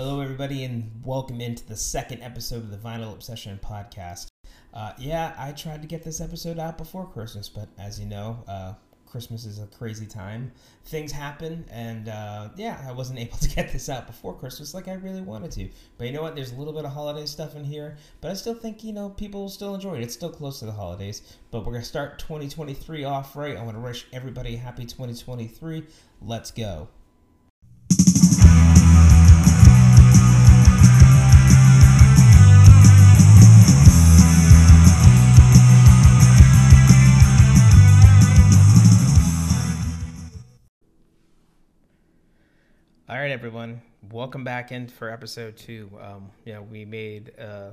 Hello, everybody, and welcome into the second episode of the Vinyl Obsession podcast. Uh, yeah, I tried to get this episode out before Christmas, but as you know, uh, Christmas is a crazy time. Things happen, and uh, yeah, I wasn't able to get this out before Christmas like I really wanted to. But you know what? There's a little bit of holiday stuff in here, but I still think you know people will still enjoy it. It's still close to the holidays, but we're gonna start 2023 off right. I want to wish everybody a happy 2023. Let's go. Right, everyone. Welcome back in for episode two. Um, you know, we made, uh,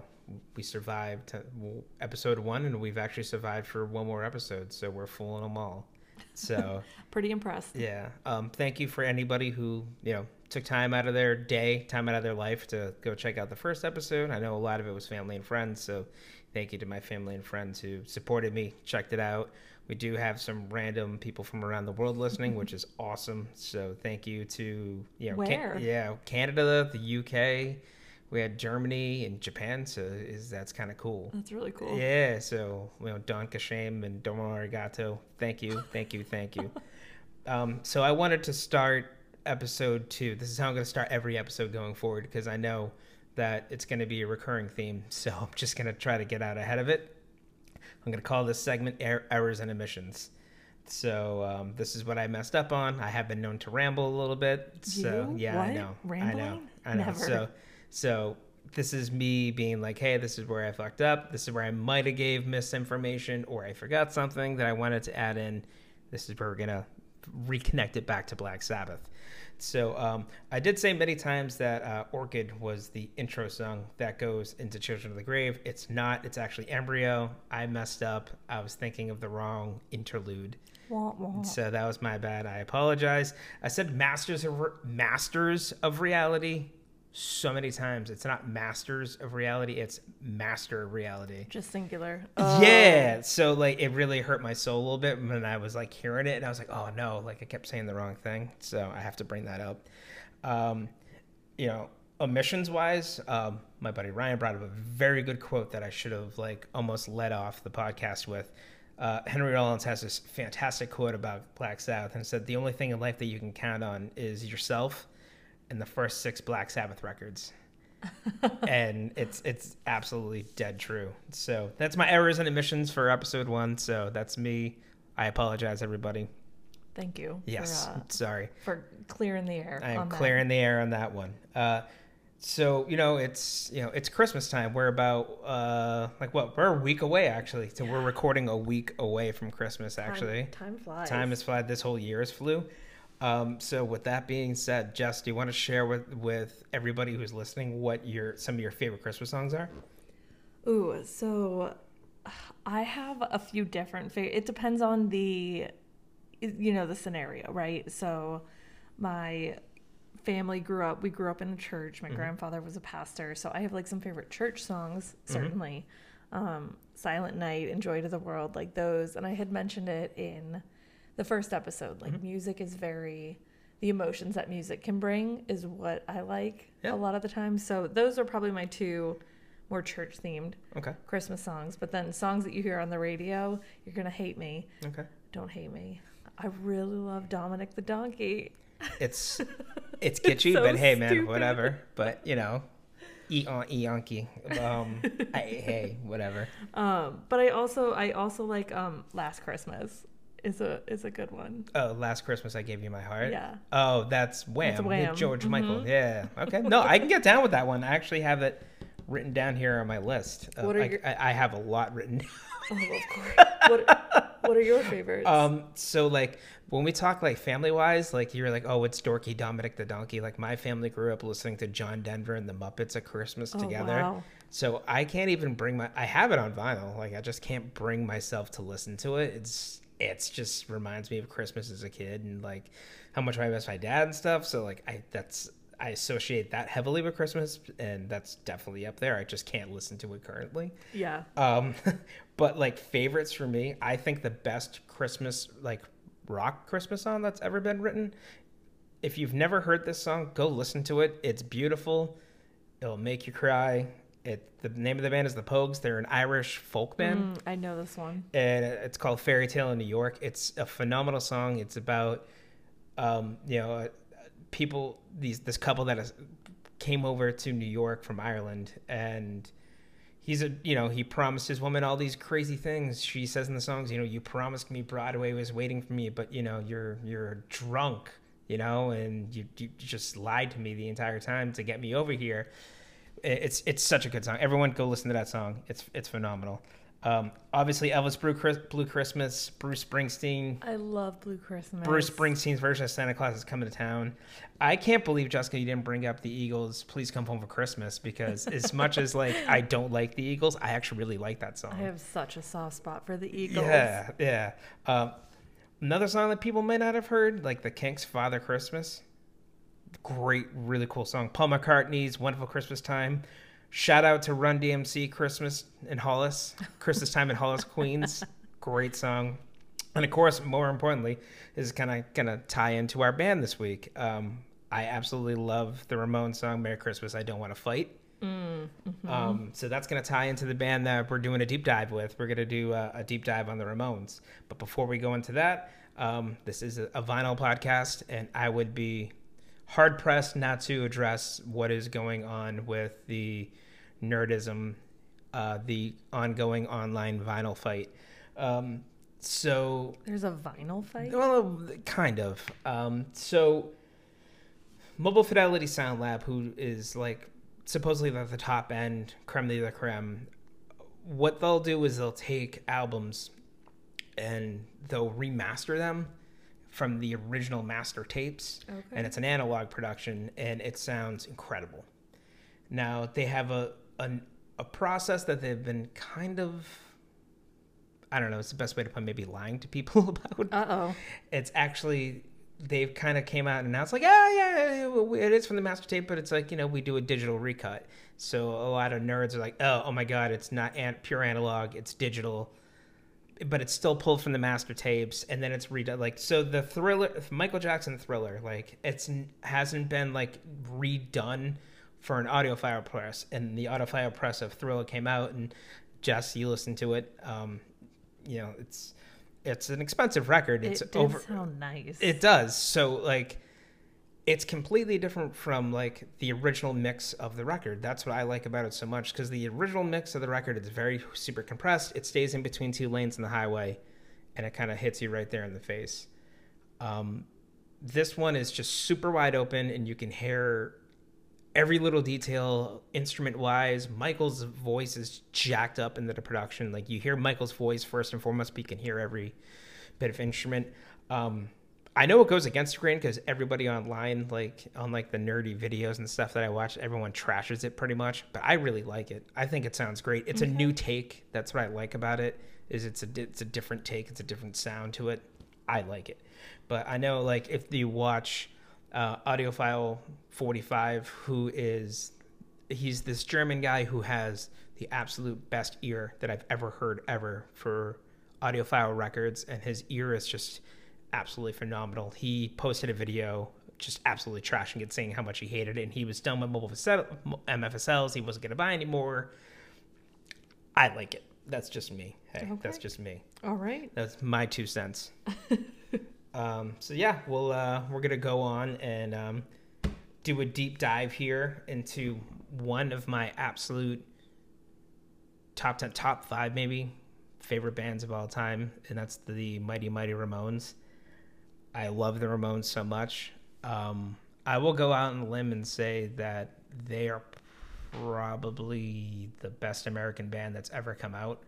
we survived episode one, and we've actually survived for one more episode. So we're fooling them all. So Pretty impressed. yeah, um, thank you for anybody who you know took time out of their day, time out of their life to go check out the first episode. I know a lot of it was family and friends, so thank you to my family and friends who supported me, checked it out. We do have some random people from around the world listening, which is awesome. So thank you to you know, Can- yeah, Canada, the UK. We had Germany and Japan, so is that's kind of cool. That's really cool. Yeah, so you know, Don Kashame and Domo Arigato. Thank you, thank you, thank you. um, so I wanted to start episode two. This is how I'm going to start every episode going forward because I know that it's going to be a recurring theme. So I'm just going to try to get out ahead of it. I'm going to call this segment er- "Errors and Emissions." So um, this is what I messed up on. I have been known to ramble a little bit. So You? yeah, I What? know, I know, Rambling? I know. Never. So so this is me being like, hey, this is where I fucked up. This is where I might have gave misinformation or I forgot something that I wanted to add in. This is where we're gonna reconnect it back to Black Sabbath. So um, I did say many times that uh, Orchid was the intro song that goes into Children of the Grave. It's not. It's actually Embryo. I messed up. I was thinking of the wrong interlude. Wah, wah. So that was my bad. I apologize. I said masters of masters of reality so many times. It's not masters of reality. It's master of reality. Just singular. Yeah. So like it really hurt my soul a little bit when I was like hearing it, and I was like, oh no, like I kept saying the wrong thing. So I have to bring that up. Um, you know, omissions wise, um, my buddy Ryan brought up a very good quote that I should have like almost led off the podcast with. Uh, Henry Rollins has this fantastic quote about Black Sabbath and said, "The only thing in life that you can count on is yourself and the first six Black Sabbath records." and it's it's absolutely dead true. So that's my errors and omissions for episode one. So that's me. I apologize, everybody. Thank you. Yes, For, uh, sorry. for clearing the air. I am that. clearing the air on that one. Uh, so you know it's you know it's Christmas time. We're about uh, like what we're a week away actually. So we're recording a week away from Christmas Time- actually. Time, flies. Time has flied. This whole year has flew. Um, so with that being said, Jess, do you want to share with with everybody who's listening what your some of your favorite Christmas songs are? Ooh, so I have a few different. Fa- it depends on the, you know, the scenario, right? So, my family grew up. We grew up in a church. Mm-hmm. My grandfather was a pastor, so I have like some favorite church songs. Certainly, um, "Silent Night," "And Joy to the World," like those. And I had mentioned it in the first episode. Like Mm-hmm. music is very. The emotions that music can bring is what I like Yeah. a lot of the time. So those are probably my two more church themed Okay. Christmas songs, but then songs that you hear on the radio, you're gonna hate me. Okay. Don't hate me. I really love Dominic the Donkey. It's it's kitschy, so but hey, man, stupid. whatever. But you know, eat on Eonky. Um, I, hey, whatever. Um, but I also I also like um Last Christmas is a is a good one. Oh, last Christmas I gave you my heart. Yeah. Oh, that's Wham. That's with Wham. George Michael. Mhm. Yeah. Okay. No, I can get down with that one. I actually have it written down here on my list. Uh, What are I, your- I, I have a lot written. down. Oh, of course. what What are your favorites? Um, so like when we talk like family wise, like you're like, oh, it's dorky Dominic the Donkey. Like my family grew up listening to John Denver and the Muppets at Christmas Oh, together. wow. So I can't even bring my I have it on vinyl. Like I just can't bring myself to listen to it. It's it's just reminds me of Christmas as a kid and like how much I miss my dad and stuff. So like I that's I associate that heavily with Christmas and that's definitely up there. I just can't listen to it currently. yeah. Um, but like favorites for me, I think the best Christmas like rock Christmas song that's ever been written if you've never heard this song, go listen to it. It's beautiful. It'll make you cry. It the name of the band is the Pogues. They're an Irish folk band Mm, I know this one. and it's called Fairy Tale in New York. It's a phenomenal song. It's about, um, you know, uh, people these this couple that is, came over to New York from Ireland, and he's a you know he promised his woman all these crazy things. She says in the songs, you know, you promised me Broadway was waiting for me, but you know you're you're drunk, you know, and you you just lied to me the entire time to get me over here. It's it's such a good song. Everyone go listen to that song. It's it's phenomenal. Um, obviously, Elvis Blue, Chris, Blue Christmas, Bruce Springsteen. I love Blue Christmas. Bruce Springsteen's version of Santa Claus is coming to town. I can't believe Jessica you didn't bring up the Eagles. Please come home for Christmas because as much as like I don't like the Eagles, I actually really like that song. I have such a soft spot for the Eagles. Yeah, yeah. Um, another song that people may not have heard, like the Kinks' "Father Christmas." Great, really cool song. Paul McCartney's "Wonderful Christmas Time." Shout out to Run DMC "Christmas" in Hollis, "Christmas Time" in Hollis, Queens. Great song. And of course, more importantly, is kind of gonna tie into our band this week. Um, I absolutely love the Ramones song "Merry Christmas, I Don't Want to Fight." Um, so that's going to tie into the band that we're doing a deep dive with. We're going to do a, a deep dive on the Ramones. But before we go into that, um, this is a, a vinyl podcast, and I would be hard pressed not to address what is going on with the nerdism, uh, the ongoing online vinyl fight. Um, so There's a vinyl fight. well, kind of. Um, so, Mobile Fidelity Sound Lab, who is like supposedly at the top end, creme de la creme, what they'll do is they'll take albums and they'll remaster them from the original master tapes. Okay. And it's an analog production and it sounds incredible. Now, they have a, a, a process that they've been kind of. I don't know. It's the best way to put maybe lying to people about Uh oh. it's actually they've kind of came out and announced like yeah yeah it is from the master tape but it's like you know we do a digital recut so a lot of nerds are like oh oh my god it's not an- pure analog it's digital but it's still pulled from the master tapes and then it's redone like so the thriller michael jackson thriller like it's hasn't been like redone for an audiophile press and the audiophile press of thriller came out and jess you listen to it um you know it's it's an expensive record it's it over sound nice. it does. So like it's completely different from like the original mix of the record. That's what I like about it so much because the original mix of the record is very super compressed. It stays in between two lanes in the highway and it kind of hits you right there in the face. Um, this one is just super wide open and you can hear every little detail instrument wise. Michael's voice is jacked up into the production. Like you hear Michael's voice first and foremost, but you can hear every bit of instrument. Um, I know it goes against the grain because everybody online, like on like the nerdy videos and stuff that I watch, everyone trashes it pretty much. But I really like it. I think it sounds great. It's a new take. That's what I like about it. Is it's a it's a different take. It's a different sound to it. I like it. But I know like if you watch uh, Audiophile 45, who is he's this German guy who has the absolute best ear that I've ever heard ever for audiophile records, and his ear is just absolutely phenomenal. He posted a video just absolutely trashing it, saying how much he hated it, and he was done with mobile facet- MFSLs. He wasn't going to buy anymore. I like it. That's just me. Hey, that's just me. All right. That's my two cents. um, so yeah, we'll uh, we're gonna go on and um, do a deep dive here into one of my absolute top ten, top five maybe favorite bands of all time, and that's the Mighty Mighty Ramones. I love the Ramones so much. Um, I will go out on a limb and say that they are probably the best American band that's ever come out.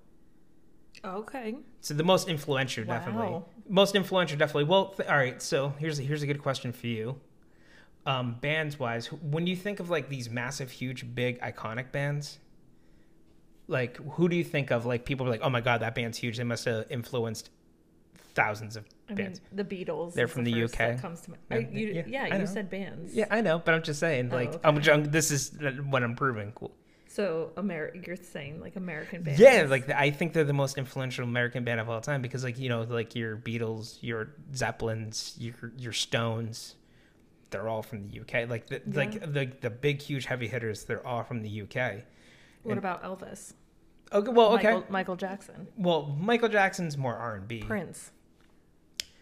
Okay. So the most influential, definitely. Most influential, definitely. Well, th- all right. So here's here's a good question for you. Um, bands wise, when you think of like these massive, huge, big, iconic bands, like who do you think of? Like people are like, oh my god, that band's huge. They must have influenced thousands of I bands. mean, the Beatles. They're from the first UK. Comes to mind. Yeah, Uh, you, yeah, yeah, I you said bands. yeah, I know, but I'm just saying, Oh, like, okay. I'm, this is what I'm proving. Cool. So Ameri- you're saying like American bands. Yeah, like I think they're the most influential American band of all time because, like, you know, like your Beatles, your Zeppelins, your your Stones, they're all from the UK. Like the Yeah. like the the big huge heavy hitters, they're all from the UK. What And- about Elvis? Okay, well, okay. Michael, Michael Jackson, Well, Michael Jackson's more R and B. Prince.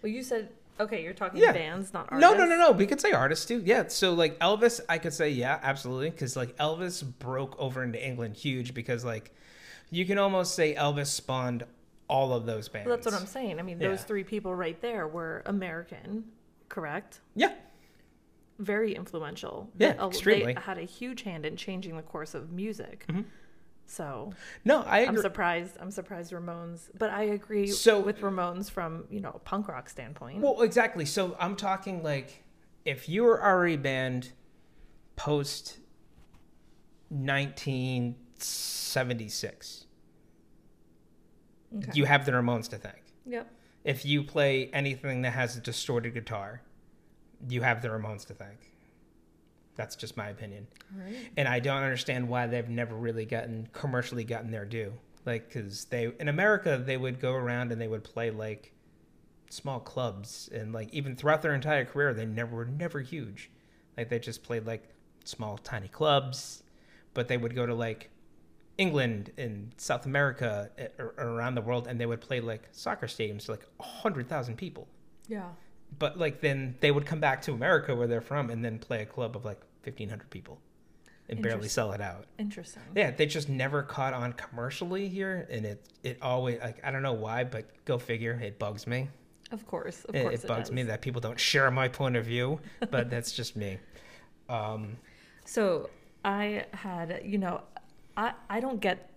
Well, you said okay. You're talking Yeah. bands, not artists. no, no, no. No. We could say artists too. Yeah. So like Elvis, I could say yeah, absolutely, because like Elvis broke over into England huge because like you can almost say Elvis spawned all of those bands. Well, that's what I'm saying. I mean, those Yeah. three people right there were American, correct? Yeah. Very influential. Yeah, They- extremely. They had a huge hand in changing the course of music. Mhm. So No, I I'm surprised. I'm surprised Ramones, but I agree So- with Ramones from you know a punk rock standpoint. Well, exactly. So I'm talking like if you were already banned post 1976, okay. you have the Ramones to thank. Yep. If you play anything that has a distorted guitar, you have the Ramones to thank. That's just my opinion. Right. and I don't understand why they've never really gotten commercially gotten their due. Like, because they in America they would go around and they would play like small clubs, and like even throughout their entire career they never were never huge. Like they just played like small tiny clubs, but they would go to like England and South America eh, or, or around the world, and they would play like soccer stadiums to like hundred thousand people Yeah. But like then they would come back to America where they're from and then play a club of like 1500 people and barely sell it out. Interesting. Yeah, they just never caught on commercially here and it it always like I don't know why, but go figure, it bugs me. Of course. Of It, course. it bugs me that people don't share my point of view, but that's just me. Um So I had, you know, I I don't get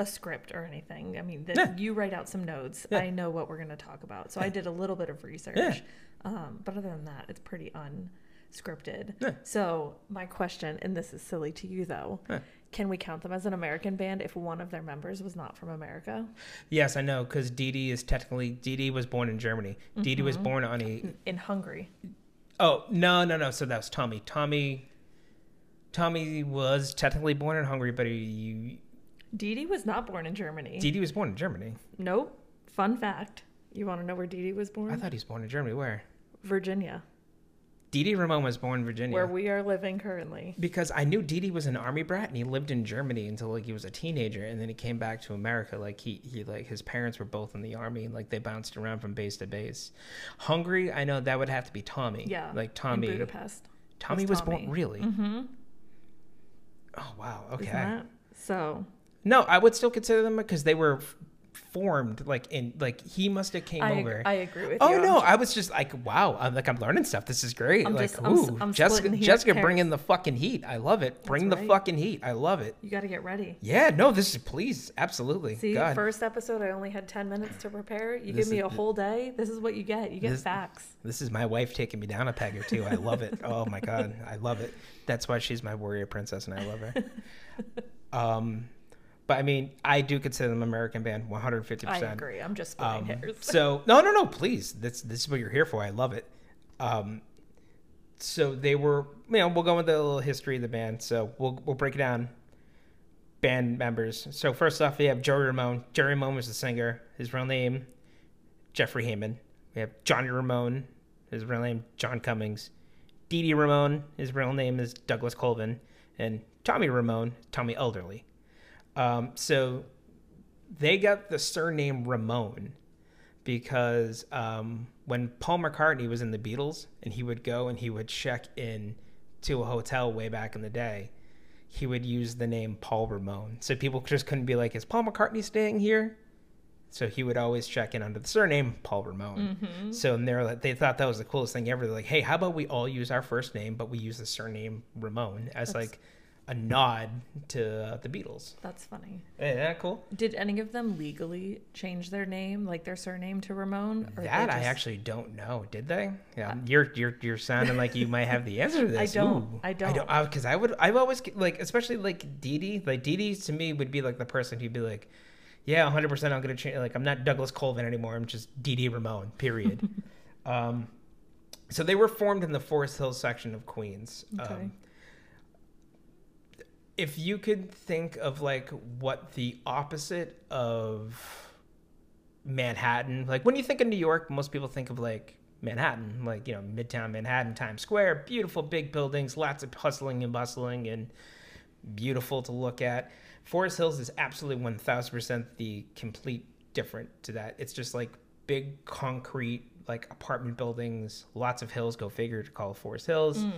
a script or anything. I mean, the, Yeah. you write out some notes. Yeah. I know what we're going to talk about. So I did a little bit of research. Um, but other than that, it's pretty unscripted. Yeah. So my question, and this is silly to you though, Yeah. can we count them as an American band if one of their members was not from America? yes, I know cuz Dee Dee is technically Dee Dee was born in Germany. Dee Dee was Mm-hmm. born on a In Hungary. Oh, no, no, no. So that was Tommy. Tommy Tommy was technically born in Hungary, but he Dee Dee was not born in Germany. Dee Dee was born in Germany. nope. Fun fact. You want to know where Dee Dee was born? I thought he was born in Germany. Where? Virginia, Dee Dee Ramone was born in Virginia. where we are living currently. because I knew Dee Dee was an army brat and he lived in Germany until like he was a teenager and then he came back to America. Like he, he like his parents were both in the army and like they bounced around from base to base. Hungary, I know that would have to be Tommy. Yeah. Like In Tommy. Budapest. Tommy was was born really. Mm-hmm. Oh wow. Okay. So No, I would still consider them because they were like in like he must have came I, over. I agree with Oh you. Oh no! I'm, was just like, wow! I'm like, I'm learning stuff. This is great. I'm like, just- I'm ooh, I'm Jessica, splitting Jessica, hairs. bring in the fucking heat. I love it. Bring the right. fucking heat. I love it. you got to get ready. Yeah, no, this is please, absolutely. See, God, first episode, I only had 10 minutes to prepare. You This give me is a whole day. This is what you get. You get This- facts. this is my wife taking me down a peg or two. I love it. oh my god, I love it. That's why she's my warrior princess, and I love her. um, but I mean, I do consider them American band, 150%. I agree. I'm just splitting Um, hairs. so no, no, no, please. This this is what you're here for. I love it. Um, so they were, you know, we'll go into a little history of the band. So we'll we'll break it down. Band members. So first off, we have Joey Ramone. Joey Ramone was the singer. His real name, Jeffrey Hyman. We have Johnny Ramone. His real name, John Cummings. Dee Dee Ramone. His real name is Douglas Colvin. And Tommy Ramone, Tommy Erdelyi. Um, so they got the surname Ramon because um, when Paul McCartney was in the Beatles and he would go and he would check in to a hotel way back in the day, he would use the name Paul Ramon. So people just couldn't be like, is Paul McCartney staying here? So he would always check in under the surname Paul Ramon. Mm-hmm. So and they're like, they thought that was the coolest thing ever. They're like, hey, how about we all use our first name, but we use the surname Ramon as That's- like a nod to uh, the Beatles. That's funny. Isn't that cool? Did any of them legally change their name, like their surname to Ramon? Or That I actually don't know. Did they? Yeah, you're you're you're sounding like you might have the answer to this. I don't. Ooh. I I don't. I don't. Because I would. I've always like, especially like Dee Dee. Like Dee Dee to me would be like the person who'd be like, yeah, 100. percent I'm gonna change. Like I'm not Douglas Colvin anymore. I'm just Dee Dee Ramone. Period. um, so they were formed in the Forest Hills section of Queens. Okay. Um, if you could think of like what the opposite of Manhattan, like when you think of New York, most people think of like Manhattan, like you know Midtown Manhattan, Times Square, beautiful big buildings, lots of hustling and bustling, and beautiful to look at. Forest Hills is absolutely one thousand percent the complete different to that. It's just like big concrete like apartment buildings, lots of hills. Go figure to call Forest Hills. Mm.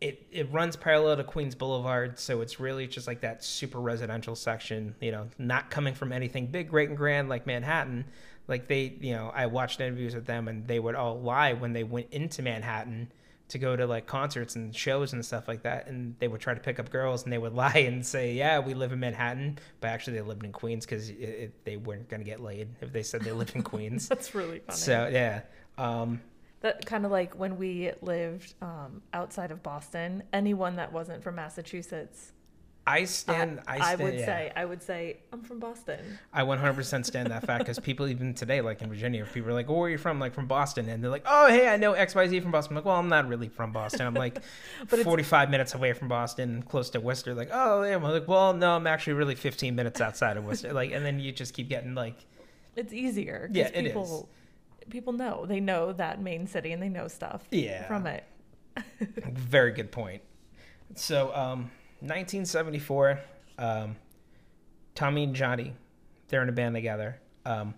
It it runs parallel to Queens Boulevard, so it's really just like that super residential section. You know, not coming from anything big, great, and grand like Manhattan. Like they, you know, I watched interviews with them, and they would all lie when they went into Manhattan to go to like concerts and shows and stuff like that and they would try to pick up girls and they would lie and say yeah we live in manhattan but actually they lived in queens because they weren't going to get laid if they said they lived in queens That's really funny. so yeah um, that kind of like when we lived um, outside of Boston. Anyone that wasn't from Massachusetts, I stand. I, I, stand, would yeah. say, I would say, I'm from Boston. I 100% stand that fact because people even today, like in Virginia, if people are like, "Oh, where are you from?" Like from Boston, and they're like, "Oh, hey, I know X Y Z from Boston." I'm like, "Well, I'm not really from Boston. I'm like But it's- 45 minutes away from Boston, close to Worcester." Like, "Oh, yeah." I'm like, "Well, no, I'm actually really 15 minutes outside of Worcester." Like, and then you just keep getting like, It's easier. Yeah, it is. People, know. They know that main city and they know stuff yeah, from it. Very good point. So, um, 1974, um, Tommy and Johnny, they're in a band together. Um,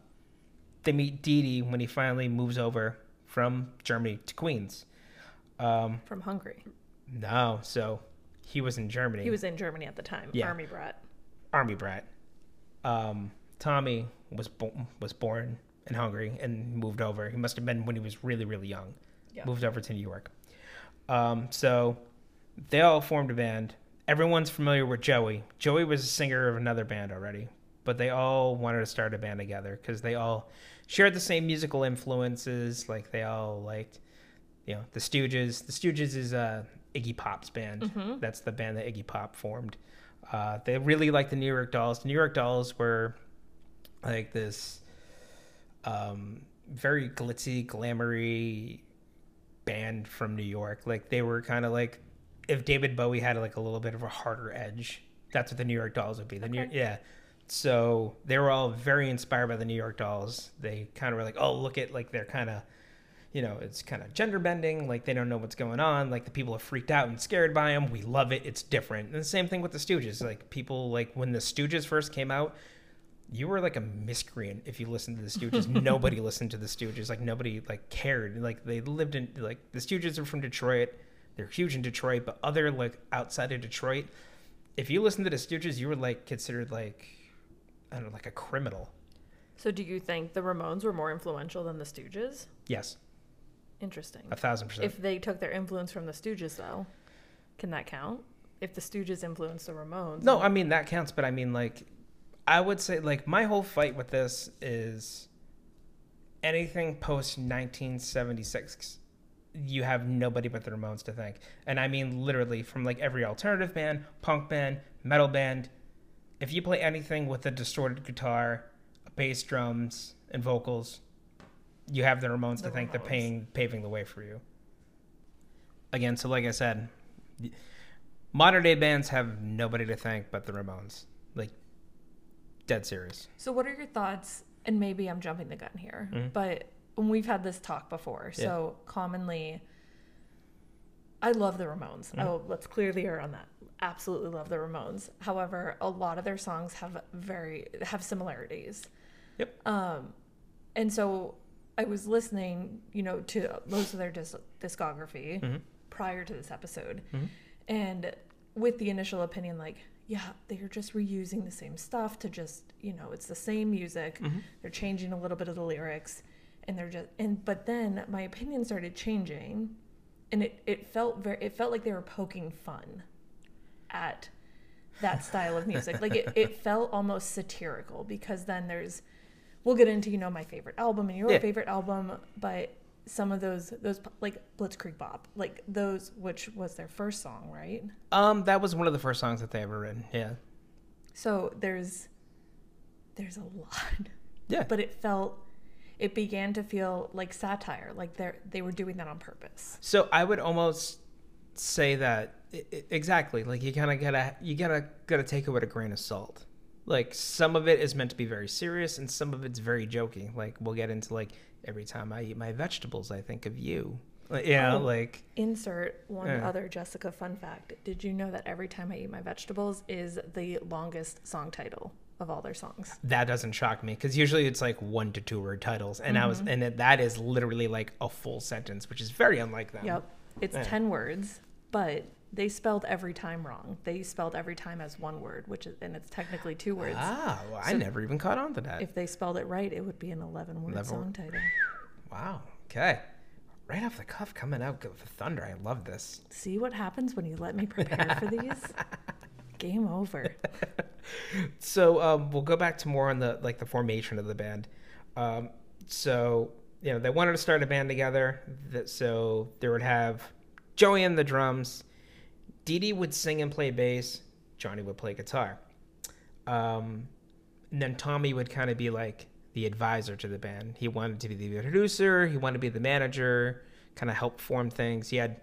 they meet Dee Dee when he finally moves over from Germany to Queens. Um, From Hungary. no, so he was in Germany. He was in Germany at the time. Yeah. Army brat. Army brat. Um, Tommy was bo- was born in Hungary and moved over. He must have been when he was really really young. Yeah. Moved over to New York. Um, so they all formed a band. Everyone's familiar with Joey. Joey was a singer of another band already, but they all wanted to start a band together because they all shared the same musical influences. Like they all liked, you know, the Stooges. The Stooges is uh, Iggy Pop's band. Mhm. That's the band that Iggy Pop formed. Uh, they really liked the New York Dolls. The New York Dolls were like this um, very glitzy, glamoury band from New York. Like they were kind of like if David Bowie had like a little bit of a harder edge. That's what the New York Dolls would be. The New yeah. So they were all very inspired by the New York Dolls. They kind of were like, oh, look at like they're kind of, you know, it's kind of gender bending. Like they don't know what's going on. Like the people are freaked out and scared by them. We love it. It's different. And the same thing with the Stooges. Like people like when the Stooges first came out, you were like a miscreant if you listened to the Stooges. nobody listened to the Stooges. Like nobody like cared. Like they lived in like the Stooges are from Detroit. They're huge in Detroit, but other like outside of Detroit, if you listened to the Stooges, you were like considered like I don't know, like a criminal. So do you think the Ramones were more influential than the Stooges? Yes, Interesting. a thousand percent. If they took their influence from the Stooges, though, can that count? If the Stooges influenced the Ramones? No, I mean that counts, but I mean like I would say like my whole fight with this is anything post 1976 you have nobody but the Ramones to thank. And I mean literally from like every alternative band, punk band, metal band, if you play anything with a distorted guitar, bass drums and vocals, you have the Ramones to The thank the Ramones. paying paving the way for you. Again, so like I said, modern day bands have nobody to thank but the Ramones. Dead serious. So, what are your thoughts? And maybe I'm jumping the gun here, Mhm. but we've had this talk before, Yeah. so commonly, I love the Ramones. Mhm. Oh, let's clear the air on that. Absolutely love the Ramones. However, a lot of their songs have very have similarities. Yep. Um, and so I was listening, you know, to most of their disc- discography Mhm. prior to this episode, Mhm. and with the initial opinion, like, yeah, they're just reusing the same stuff to just, you know, it's the same music. Mhm. They're changing a little bit of the lyrics, and they're just and but then my opinion started changing, and it it felt very it felt like they were poking fun at that style of music. like it, it felt almost satirical because then there's we'll get into you know my favorite album and your Yeah. favorite album, but some of those those like Blitzkrieg Bop, like those which was their first song, right? Um, that was one of the first songs that they ever written. Yeah. So there's there's a lot. Yeah. But it felt it began to feel like satire, like they they were doing that on purpose. So I would almost say that i- i- exactly. Like you kind of gotta you gotta gotta take it with a grain of salt. Like some of it is meant to be very serious, and some of it's very jokey. Like we'll get into like Every time I eat my vegetables, I think of you. Like, You know, Oh. like Insert one Yeah. other Jessica fun fact. Did you know that Every Time I Eat My Vegetables is the longest song title of all their songs? that doesn't shock me because usually it's like one to two word titles, and I was mm-hmm. and that is literally like a full sentence, which is very unlike them. Yep. It's Yeah. 10 words, but they spelled every time wrong. They spelled every time as one word, which is, and it's technically two words. Ah, well, I So- never even caught on to that. If they spelled it right, it would be an 11 word 11 song title. wow. Okay. Right off the cuff, coming out with thunder. I love this. See what happens when you let me prepare for these? Game over. So um, we'll go back to more on the like the formation of the band. Um, so you know they wanted to start a band together. That so they would have Joey in the drums, Dee would sing and play bass, Johnny would play guitar, um, and then Tommy would kind of be like the advisor to the band. He wanted to be the producer. He wanted to be the manager, kind of help form things. He had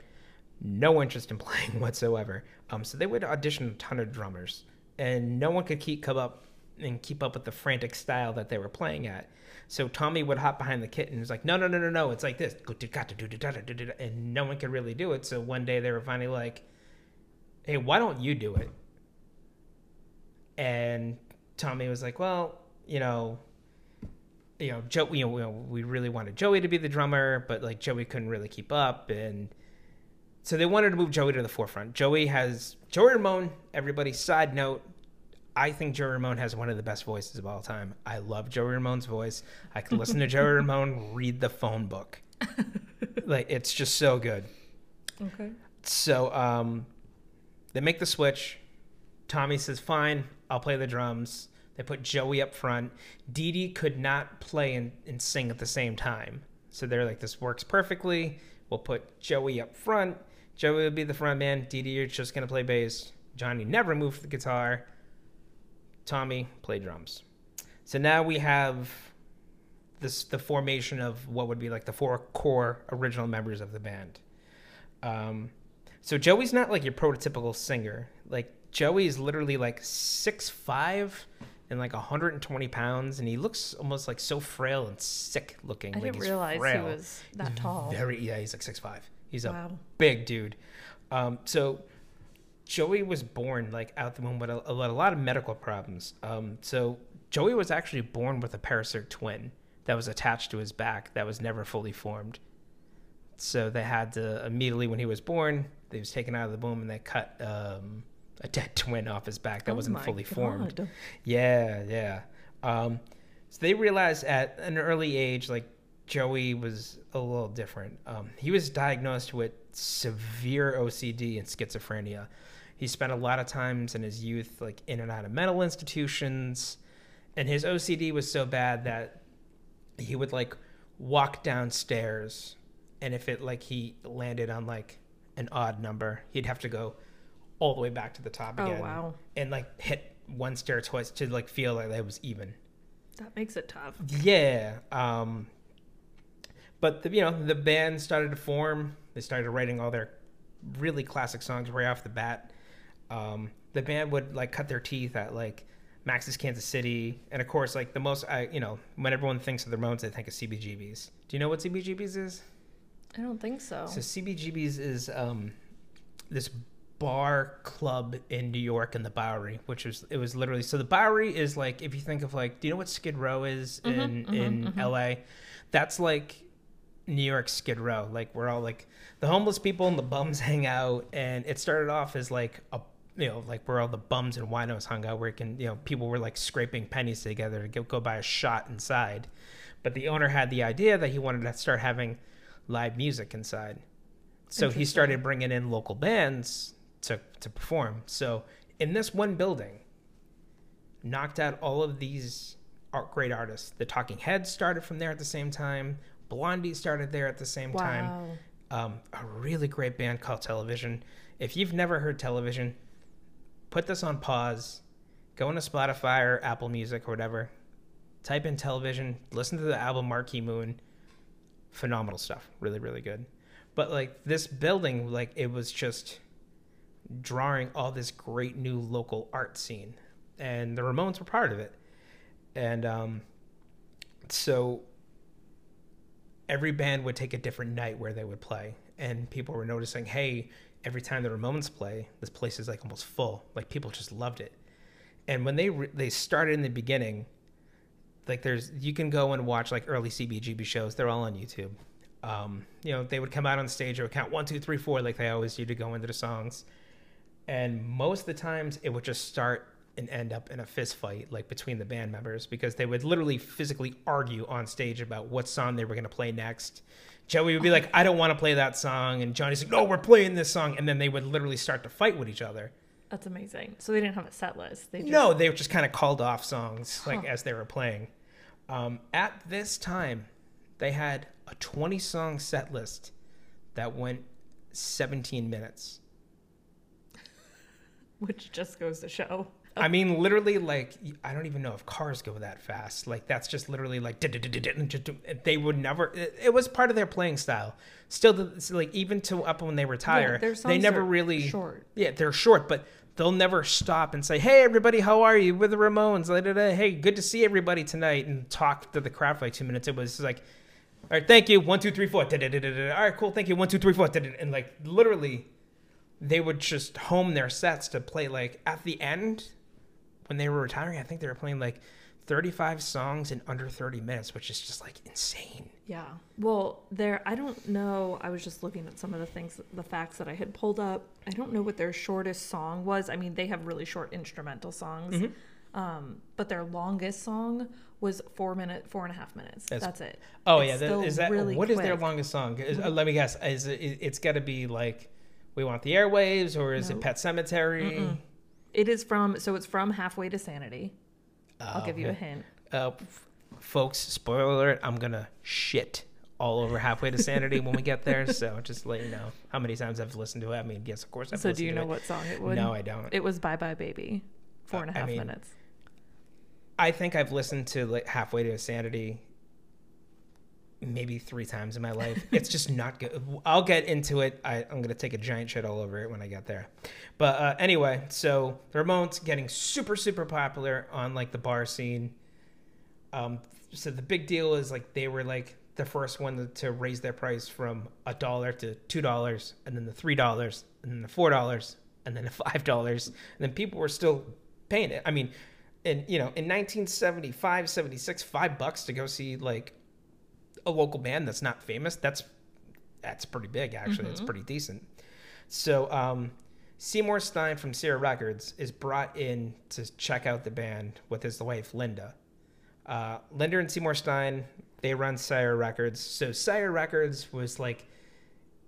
no interest in playing whatsoever. Um, so they would audition a ton of drummers, and no one could keep come up and keep up with the frantic style that they were playing at. So Tommy would hop behind the kit and was like, "No, no, no, no, no! It's like this." And no one could really do it. So one day they were finally like, "Hey, why don't you do it?" And Tommy was like, "Well, you know." You know, Joe. You know, we- we really wanted Joey to be the drummer, but like Joey couldn't really keep up, and so they wanted to move Joey to the forefront. Joey has Joey Ramone. Everybody, side note, I think Joey Ramone has one of the best voices of all time. I love Joey Ramone's voice. I can listen to Joey Ramone read the phone book. like it's just so good. Okay. So um, they make the switch. Tommy says, "Fine, I'll play the drums." They put Joey up front. Dee Dee could not play and, and sing at the same time, so they're like, "This works perfectly. We'll put Joey up front. Joey will be the front man. Dee Dee, you're just gonna play bass. Johnny never moved the guitar. Tommy play drums. So now we have this the formation of what would be like the four core original members of the band. Um, so Joey's not like your prototypical singer. Like Joey is literally like six five and like 120 pounds, and he looks almost like so frail and sick looking. I like didn't realize he was that tall. Very yeah, he's like six five. He's a Wow. big dude. Um, so Joey was born like out the womb with a, a lot, of medical problems. Um, so Joey was actually born with a parasitic twin that was attached to his back that was never fully formed. So they had to immediately when he was born, they was taken out of the womb and they cut um, a dead twin off his back that Oh wasn't fully formed. Yeah, yeah. Um, so they realized at an early age, like Joey was a little different. Um, he was diagnosed with severe OCD and schizophrenia. He spent a lot of times in his youth, like in and out of mental institutions, and his OCD was so bad that he would like walk downstairs, and if it like he landed on like an odd number, he'd have to go all the way back to the top Oh, again wow. and like hit one stair twice to like feel like that was even. That makes it tough. Yeah. Um, but the, you know the band started to form. They started writing all their really classic songs right off the bat. Um, the band would like cut their teeth at like Max's Kansas City, and of course like the most I you know when everyone thinks of the Ramones, they think of CBGBs. Do you know what CBGBs is? I don't think so. So CBGB's is um, this bar club in New York in the Bowery, which was it was literally so the Bowery is like if you think of like do you know what Skid Row is mm-hmm, in mm-hmm, in mm-hmm. LA? That's like New York Skid Row, like where all like the homeless people and the bums hang out, and it started off as like a you know like where all the bums and winos hung out, where it can you know people were like scraping pennies together to go, go buy a shot inside, but the owner had the idea that he wanted to start having live music inside, so he started bringing in local bands to to perform. So in this one building, knocked out all of these art, great artists. The Talking Heads started from there at the same time. Blondie started there at the same time. Um, a really great band called Television. If you've never heard Television, put this on pause. Go into Spotify or Apple Music or whatever. Type in Television. Listen to the album Marquee Moon. Phenomenal stuff. Really, really good. But like this building, like it was just drawing all this great new local art scene, and the Ramones were part of it. And um, so every band would take a different night where they would play, and people were noticing, hey, every time the Ramones play, this place is like almost full. Like people just loved it. And when they re- they started in the beginning, like there's you can go and watch like early CBGB shows. They're all on YouTube. Um, you know, they would come out on stage, or would count one, two, three, four, like they always do to go into the songs. And most of the times, it would just start and end up in a fist fight, like between the band members, because they would literally physically argue on stage about what song they were going to play next. Joey would be like, "I don't want to play that song," and Johnny's like, "No, we're playing this song," and then they would literally start to fight with each other. That's amazing. So they didn't have a set list. They just, No, they just kind of called off songs like Huh. as they were playing. Um, at this time, they had a 20 song set list that went 17 minutes. which just goes to show. I mean, literally, like I don't even know if cars go that fast. Like that's just literally like they would never. It, was part of their playing style. Still, like even to up when they retire, they never really short. Yeah, they're short, but they'll never stop and say, "Hey, everybody, how are you?" With the Ramones, da, da, da. hey, good to see everybody tonight, and talk to the crowd for like two minutes. It was like, all right, thank you, one, two, three, four, da, da, da, da, da. all right, cool, thank you, one, two, three, four, da, da, and like literally, they would just home their sets to play like at the end when they were retiring. I think they were playing like thirty-five songs in under thirty minutes, which is just like insane. Yeah. Well, there, I don't know. I was just looking at some of the things, the facts that I had pulled up. I don't know what their shortest song was. I mean, they have really short instrumental songs. Mm-hmm. Um, but their longest song was four minute, four and a half minutes. That's- That's, it. Oh It's yeah, that, is that really what is their longest song? Is, uh, let me guess. Is it, it- it's got to be like "We Want the Airwaves" or is it Pet Sematary? Mm-mm. It is from, so it's from Halfway to Sanity. I'll Oh, give you a hint. Uh, folks, spoiler alert! I'm gonna shit all over halfway to sanity when we get there. So just let you know how many times I've listened to it. I mean, yes, of course. I've. So do you know what song it was? No, I don't. It was Bye Bye Baby. Four and a Uh, I mean, minutes. I think I've listened to like halfway to sanity maybe three times in my life. It's just not good. I'll get into it. I, I'm gonna take a giant shit all over it when I get there. But uh, anyway, so the Ramones getting super super popular on like the bar scene. Um, so the big deal is like they were like the first one to, to raise their price from a dollar to two dollars, and then the three dollars, and then the four dollars, and then the five dollars, and then people were still paying it. I mean, in you know, in 1975, 76, five bucks to go see like a local band that's not famous. That's that's pretty big actually. It's pretty decent. So um, Seymour Stein from Sire Records is brought in to check out the band with his wife Linda. Uh, Linda and Seymour Stein they run Sire Records. So Sire Records was like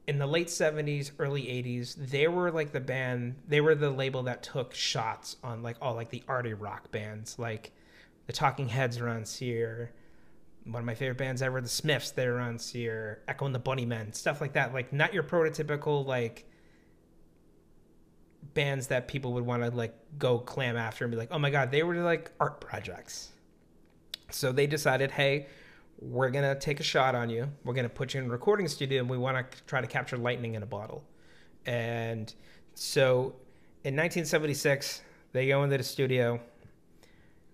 in the late 70s, early 80s. They were like the band. They were the label that took shots on like all like the arty rock bands, like the Talking Heads were on Sire. One of my favorite bands ever, the Smiths, they were on Sire. Echo and the Bunnymen, stuff like that. Like not your prototypical like bands that people would want to like go clam after and be like, oh my god, they were like art projects. So they decided, hey, we're gonna take a shot on you. We're gonna put you in a recording studio, and we want to try to capture lightning in a bottle. And so, in 1976, they go into the studio.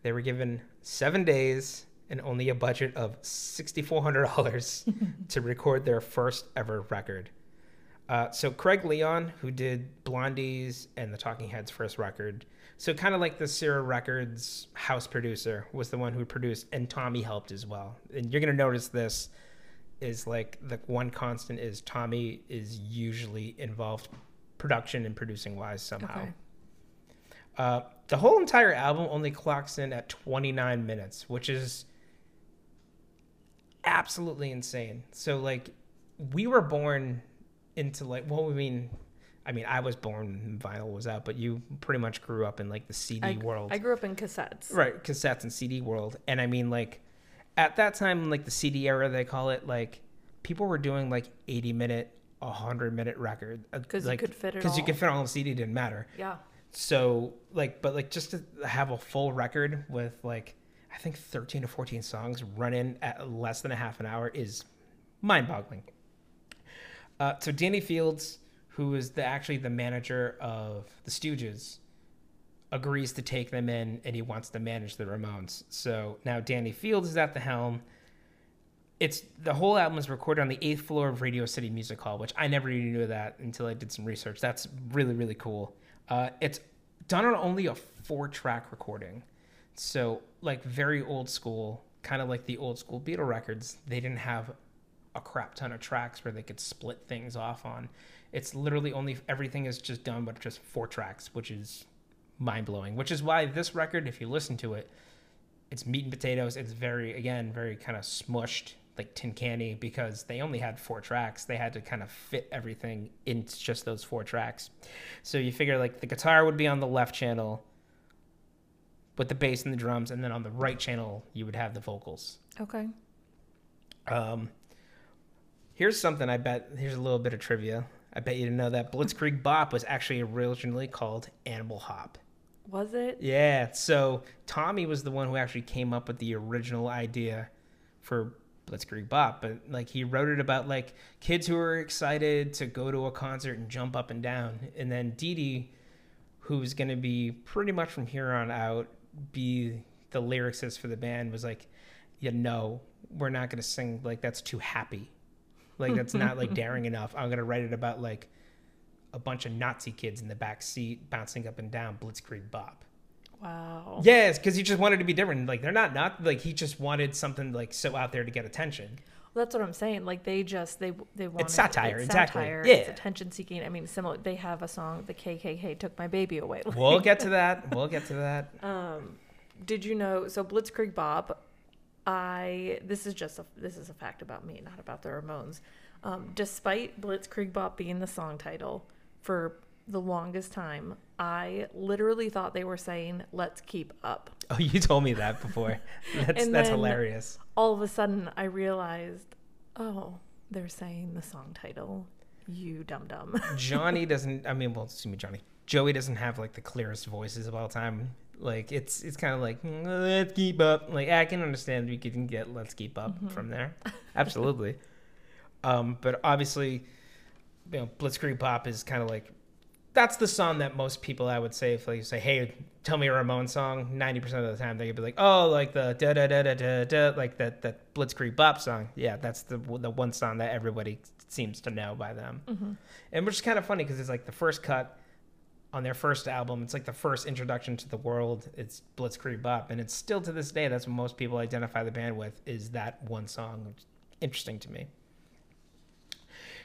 They were given seven days and only a budget of $6,400 to record their first ever record. Uh, so Craig Leon, who did Blondie's and the Talking Heads' first record, so kind of like the Sire Records house producer, was the one who produced, and Tommy helped as well. And you're gonna notice this is like the one constant is Tommy is usually involved production and producing wise somehow. Okay. Uh, the whole entire album only clocks in at 29 minutes, which is absolutely insane. So like we were born into like well, I mean, I mean I was born when vinyl was out, but you pretty much grew up in like the CD I, world, I grew up in cassettes. right? Cassettes and CD world, and I mean like at that time, like the CD era, they call it, like people were doing like 80 minute. 100 minute record uh, 'Cause you could fit it because you could fit all on the CD didn't matter Yeah. so like but like just to have a full record with like i think 13 to 14 songs running at less than a half an hour is mind-boggling uh, so danny fields who is the actually the manager of the stooges agrees to take them in and he wants to manage the ramones so now danny fields is at the helm it's the whole album is recorded on the eighth floor of Radio City Music Hall, which I never even knew that until I did some research. That's really really cool. Uh, it's done on only a four track recording, so like very old school, kind of like the old school Beatle records. They didn't have a crap ton of tracks where they could split things off on. It's literally only everything is just done with just four tracks, which is mind blowing. Which is why this record, if you listen to it, it's meat and potatoes. It's very again very kind of smushed, like tin canny, because they only had four tracks. They had to kind of fit everything into just those four tracks. So you figure like the guitar would be on the left channel with the bass and the drums, and then on the right channel you would have the vocals. Okay. Um, here's something I bet. Here's a little bit of trivia. I bet you didn't know that Blitzkrieg Bop was actually originally called Animal Hop. Was it? Yeah. So Tommy was the one who actually came up with the original idea for Blitzkrieg Bop, but like he wrote it about like kids who were excited to go to a concert and jump up and down, and then Dee Dee, who's going to be pretty much from here on out be the lyricist for the band, was like, "Yeah, no, we're not going to sing like that's too happy, like that's not like daring enough. I'm going to write it about like." A bunch of Nazi kids in the back seat bouncing up and down Blitzkrieg Bop. Wow. Yes, because he just wanted to be different. Like they're not not like he just wanted something like so out there to get attention. Well, that's what I'm saying. Like they just they they want satire, it's exactly. Satire, Yeah. It's attention seeking. I mean, similar. They have a song, "The KKK Took My Baby Away." We'll get to that. We'll get to that. Um, did you know? So Blitzkrieg Bop, I this is just a this is a fact about me, not about the Ramones. Um, despite Blitzkrieg Bop being the song title for the longest time, I literally thought they were saying "Let's keep up." Oh, you told me that before. That's that's hilarious. All of a sudden, I realized, oh, they're saying the song title. You dum dum. Johnny doesn't. I mean, well, excuse me, Johnny. Joey doesn't have like the clearest voices of all time. Like it's it's kind of like "Mm, let's keep up. Like I can understand we can get let's keep up from there. Absolutely. um, but obviously, you know, Blitzkrieg Bop is kind of like that's the song that most people I would say if like you say, hey, tell me a Ramone song. Ninety percent of the time they could be like, oh, like the da da da da da da, like that that Blitzkrieg Bop song. Yeah, that's the the one song that everybody seems to know by them. And which is kind of funny because it's like the first cut on their first album. It's like the first introduction to the world. It's Blitzkrieg Bop, and it's still to this day that's what most people identify the band with is that one song. Interesting to me.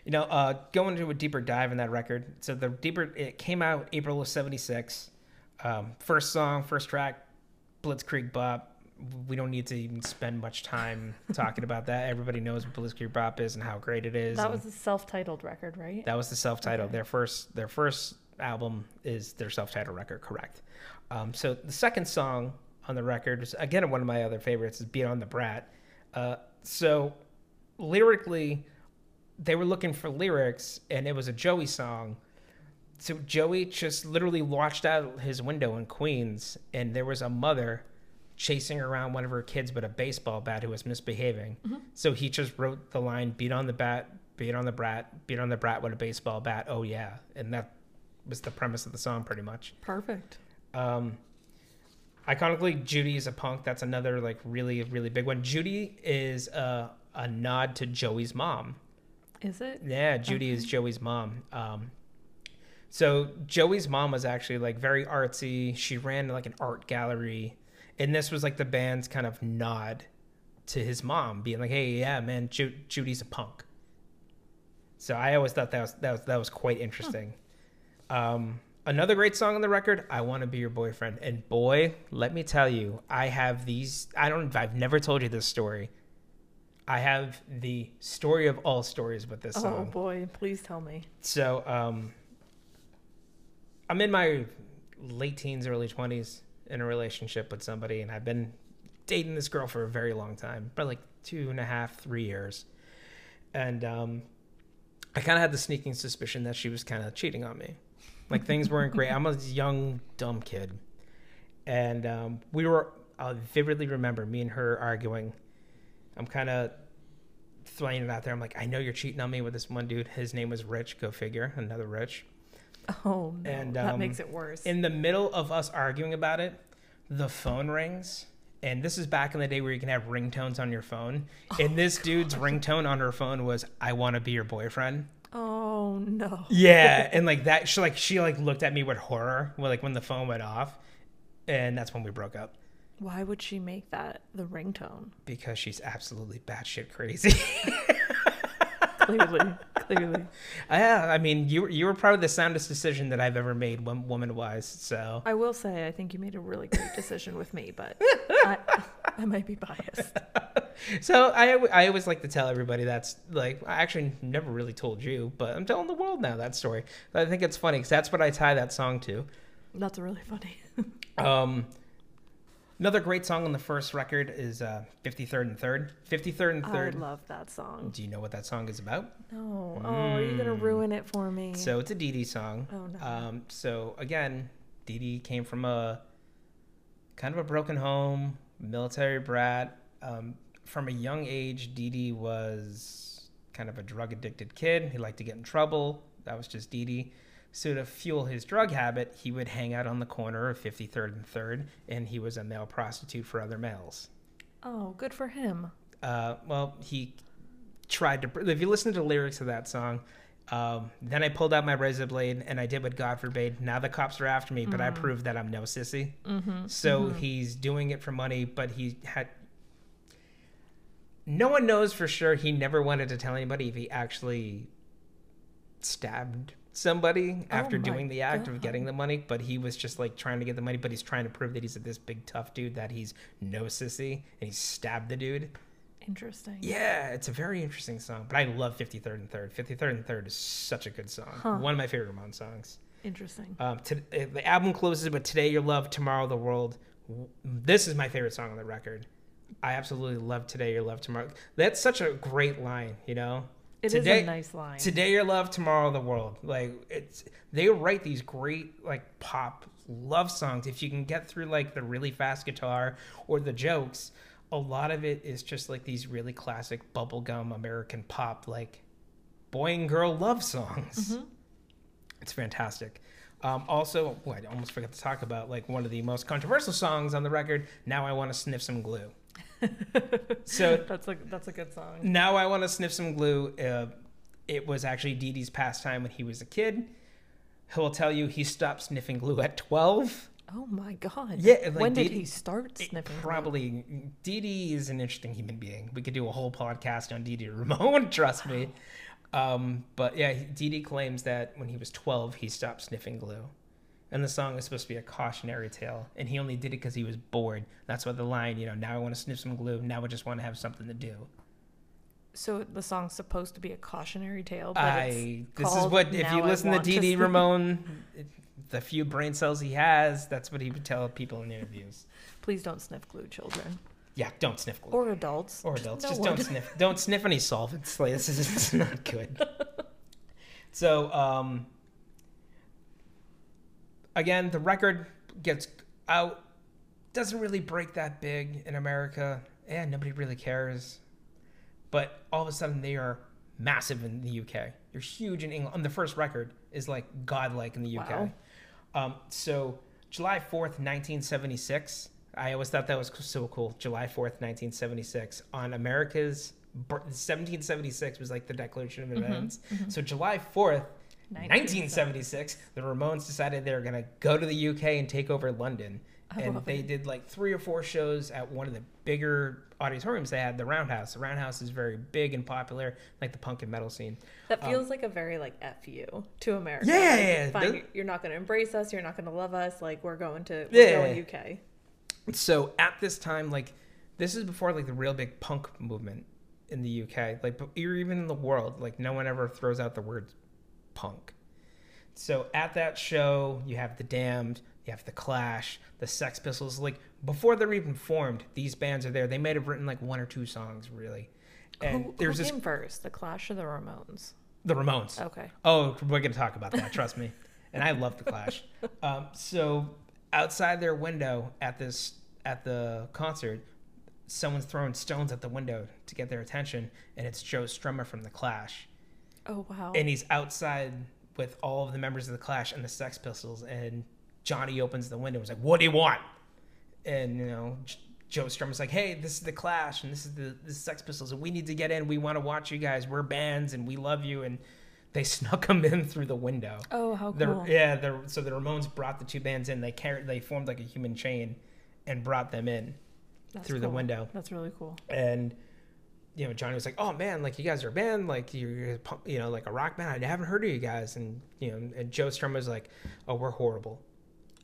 You know, uh, going into a deeper dive in that record. So the deeper it came out April of '76. Um, first song, first track, Blitzkrieg Bop. We don't need to even spend much time talking about that. Everybody knows what Blitzkrieg Bop is and how great it is. that was the self-titled record, right? that was the self-titled. Okay. Their first their first album is their self-titled record, correct? Um, so the second song on the record is again one of my other favorites is "Beat on the Brat." Uh, so lyrically, they were looking for lyrics, and it was a Joey song. So Joey just literally watched out his window in Queens, and there was a mother chasing around one of her kids with a baseball bat who was misbehaving. So he just wrote the line "Beat on the bat, beat on the brat, beat on the brat with a baseball bat." Oh yeah, and that was the premise of the song, pretty much. Perfect. Um, iconically, Judy is a punk. That's another like really really big one. Judy is a, a nod to Joey's mom. Is it? Yeah, Judy is Joey's mom. Um, so Joey's mom was actually like very artsy. She ran like an art gallery, and this was like the band's kind of nod to his mom, being like, "Hey, yeah, man, Ju- Judy's a punk." So I always thought that was that was that was quite interesting. Um, another great song on the record, "I Want to Be Your Boyfriend," and boy, let me tell you, I have these. I don't. I've never told you this story. I have the story of all stories with this Oh song. Oh boy, please tell me. So, um, I'm in my late teens, early 20s in a relationship with somebody, and I've been dating this girl for a very long time, probably like two and a half, three years. And um, I kind of had the sneaking suspicion that she was kind of cheating on me. Like things weren't great. I'm a young, dumb kid. And um, we were, I vividly remember me and her arguing. I'm kind of throwing it out there. I'm like, I know you're cheating on me with this one dude. His name was Rich. Go figure. Another Rich. Oh no, And, that um, makes it worse. In the middle of us arguing about it, the phone rings, And this is back in the day where you can have ringtones on your phone. And this dude's ringtone on her phone was "I want to be your boyfriend." Oh Oh, no. Yeah, and like that, she like she like looked at me with horror, when, like when the phone went off, and that's when we broke up Why would she make that the ringtone? because she's absolutely batshit crazy. Clearly, clearly. yeah, I mean, you were- you were probably the soundest decision that I've ever made, woman wise. So I will say, I think you made a really great decision with me, but I, I might be biased. So I, I always like to tell everybody that's like I actually never really told you, but I'm telling the world now that story. I think it's funny because that's what I tie that song to. That's really funny. Um, another great song on the first record is uh, 53rd and Third. 53rd and 3rd. I love that song. Do you know what that song is about? No. Oh, are you're gonna ruin it for me. So it's a Dee Dee song. Oh, no. Um, so again, Dee Dee came from a kind of a broken home, military brat. Um, from a young age, Dee Dee was kind of a drug addicted kid. He liked to get in trouble. That was just Dee Dee. So to fuel his drug habit, he would hang out on the corner of 53rd and 3rd, and he was a male prostitute for other males. oh, good for him. Uh, well, he tried to. If you listen to the lyrics of that song, um, then I pulled out my razor blade and I did what God forbade. Now the cops are after me, but I proved that I'm no sissy. Mm-hmm. So he's doing it for money, but he had. No one knows for sure. He never wanted to tell anybody if he actually stabbed somebody after my doing the act God. of getting the money, but he was just like trying to get the money, but he's trying to prove that he's this big tough dude that he's no sissy and he stabbed the dude. Interesting. Yeah, it's a very interesting song, but I love 53rd and 3rd. 53rd and 3rd is such a good song. Huh. One of my favorite Ramone songs. Interesting. Um, to, uh, the album closes with Today Your Love, Tomorrow the World. This is my favorite song on the record. I absolutely love Today Your Love, Tomorrow. That's such a great line, you know? It is Today- a nice line. Today Your Love, Tomorrow the World. Like, it's, they write these great, like, pop love songs. If you can get through, like, the really fast guitar or the jokes, a lot of it is just, like, these really classic bubblegum American pop, like, boy and girl love songs. It's fantastic. Um, also, oh, I almost forgot to talk about like one of the most controversial songs on the record. Now I want to sniff some glue. So that's a that's a good song. now I want to sniff some glue. Uh, it was actually Dee Dee's pastime when he was a kid. He'll tell you he stopped sniffing glue at twelve. Oh my god. Yeah, like when did Dee Dee- he start sniffing? glue? Probably Dee Dee is an interesting human being. We could do a whole podcast on Dee Dee Ramone. Trust me. Um, but yeah, Dee Dee claims that when he was 12, he stopped sniffing glue. And the song is supposed to be a cautionary tale. And he only did it because he was bored. That's why the line, you know, now I want to sniff some glue. Now I just want to have something to do. So the song's supposed to be a cautionary tale, but I, this is what, if you listen to Want Dee Dee Ramone, the few brain cells he has, that's what he would tell people in interviews. Please don't sniff glue, children Yeah, don't sniff glue. or adults. or Just adults. no Just one. don't sniff. Don't sniff any solvents. Like this is, this is not good. so, um, again, the record gets out. Doesn't really break that big in America. Yeah, nobody really cares. But all of a sudden, they are massive in the UK. They're huge in England. On the first record is like godlike in the UK. Wow. Um, so July 4th, 1976. I always thought that was so cool. July 4th, 1976. On America's 1776 was like the Declaration of mm-hmm. Independence. Mm-hmm. So July 4th, 1976, the Ramones decided they were going to go to the UK and take over London. I and they it. did like three or four shows at one of the bigger auditoriums they had, the Roundhouse. The Roundhouse is very big and popular, like the punk and metal scene. That feels like a very like f you to America. Um, Yeah, Like, yeah, yeah. fine, you're not going to embrace us. You're not going to love us. Like we're going to Yeah. we're going UK. So at this time, like this is before like the real big punk movement in the UK, like or even in the world. Like no one ever throws out the word punk. So at that show, you have the Damned, you have the Clash, the Sex Pistols. Like before they're even formed, these bands are there. They might have written like one or two songs really. And who, there's who this came first, the Clash or the Ramones? the Ramones. Okay. Oh, we're gonna talk about that. Trust me. And I love the Clash. Um, so outside their window at this at the concert, someone's throwing stones at the window to get their attention, and it's Joe Strummer from the Clash, Oh wow. and he's outside with all of the members of the Clash and the Sex Pistols, and Johnny opens the window and is like, "What do you want?" And you know, J- Joe Strummer's like, "Hey, this is the Clash, and this is the this is Sex Pistols, and we need to get in. We want to watch you guys. We're bands, and we love you." And they snuck them in through the window. Oh, how The- cool. yeah, the, so the Ramones brought the two bands in. They carried, they formed like a human chain, and brought them in That's through the window. That's really cool. And you know, Johnny was like, "Oh man, like you guys are a band, like you're, you're you know, like a rock band. I haven't heard of you guys." And you know, and Joe Strum was like, "Oh, we're horrible."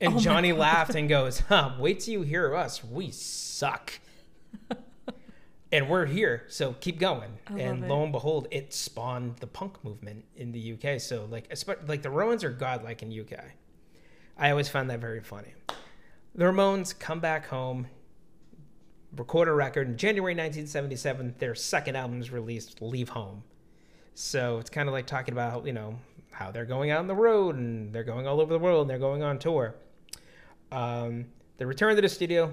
And Oh Johnny laughed and goes, "Huh? Wait till you hear us. We suck." and we're here, so keep going. I and lo and behold, it spawned the punk movement in the UK. So like, like the Ramones are godlike in UK. I always found that very funny. The Ramones come back home, record a record in January 1977. Their second album is released, Leave Home. So it's kind of like talking about, you know, how they're going out on the road and they're going all over the world and they're going on tour. Um, they return to the studio.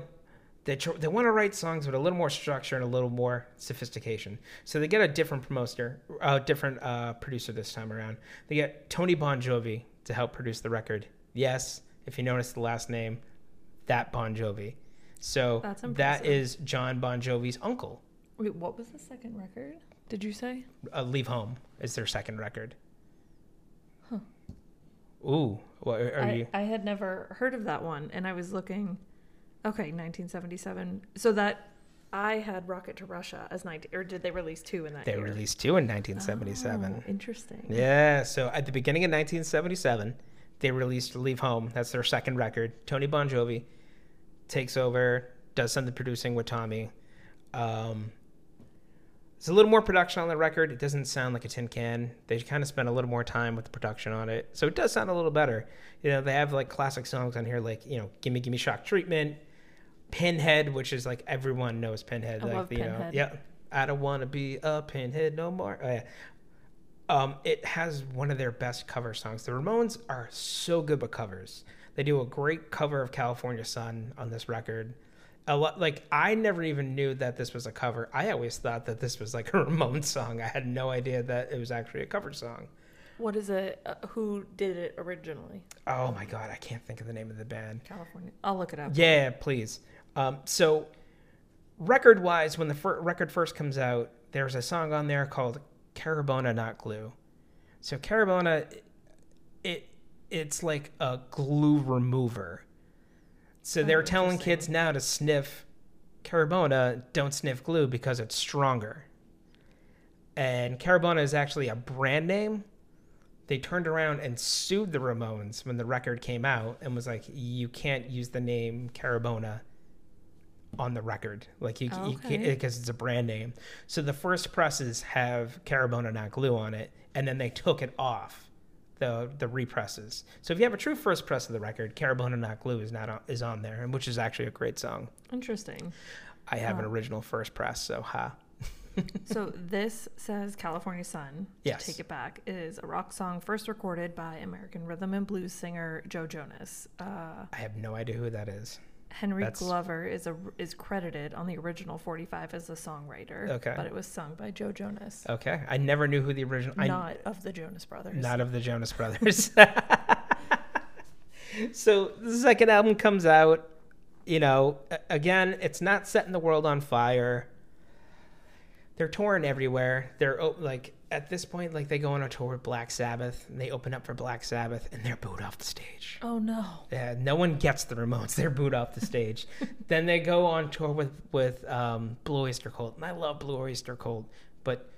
They, tr- they want to write songs with a little more structure and a little more sophistication. So they get a different promoter, a different uh, producer this time around. They get Tony Bongiovi to help produce the record. Yes, if you notice the last name, that Bon Jovi. So That's that impressive. is Jon Bon Jovi's uncle. Wait, what was the second record? Did you say? Uh, Leave Home is their second record. Huh. Ooh, what are I, you? I had never heard of that one, and I was looking. Okay, 1977. So that I had Rocket to Russia as 19, or did they release two in that They year? released two in 1977. Oh, interesting. Yeah, so at the beginning of 1977, they released Leave Home. That's their second record. Tony Bongiovi takes over, does some of the producing with Tommy. Um, there's a little more production on the record. It doesn't sound like a tin can. They kind of spend a little more time with the production on it. So it does sound a little better. You know, they have like classic songs on here like, you know, Gimme Gimme Shock Treatment, Pinhead, which is like everyone knows Pinhead. I like love you know, Pinhead. yeah. I don't want to be a pinhead no more. Oh, yeah. Um, it has one of their best cover songs. The Ramones are so good with covers. They do a great cover of California Sun on this record. A lot, like I never even knew that this was a cover. I always thought that this was like a Ramones song. I had no idea that it was actually a cover song. What is it? Uh, who did it originally? Oh my god, I can't think of the name of the band. California. I'll look it up. Yeah, please. Um, so, record wise, when the fir- record first comes out, there's a song on there called Carbona Not Glue. So, Carbona, it's like a glue remover. So, Oh, they're telling kids now to sniff Carbona, don't sniff glue because it's stronger. And Carbona is actually a brand name. They turned around and sued the Ramones when the record came out and was like, "You can't use the name Carbona on the record, like you, you can't because it's a brand name." So the first presses have Carbona not glue on it, and then they took it off the the represses. So if you have a true first press of the record, Carbona not glue is not on, is on there, and which is actually a great song. Interesting. I have an original first press, so ha. so this says California Sun. Yes. Take it back is a rock song first recorded by American rhythm and blues singer Joe Jonas. Uh, I have no idea who that is. Henry That's- Glover is a is credited on the original 45 as a songwriter. Okay. But it was sung by Joe Jonas, Okay, I never knew who the original. I, not of the Jonas Brothers. Not of the Jonas Brothers. so the second album comes out. You know, again, it's not setting the world on fire. They're touring everywhere. They're like at this point, like they go on a tour with Black Sabbath, and they open up for Black Sabbath, and they're booed off the stage. oh no. Yeah, no one gets the Ramones. They're booed off the stage. then they go on tour with with um, Blue Oyster Cult, and I love Blue Oyster Cult. But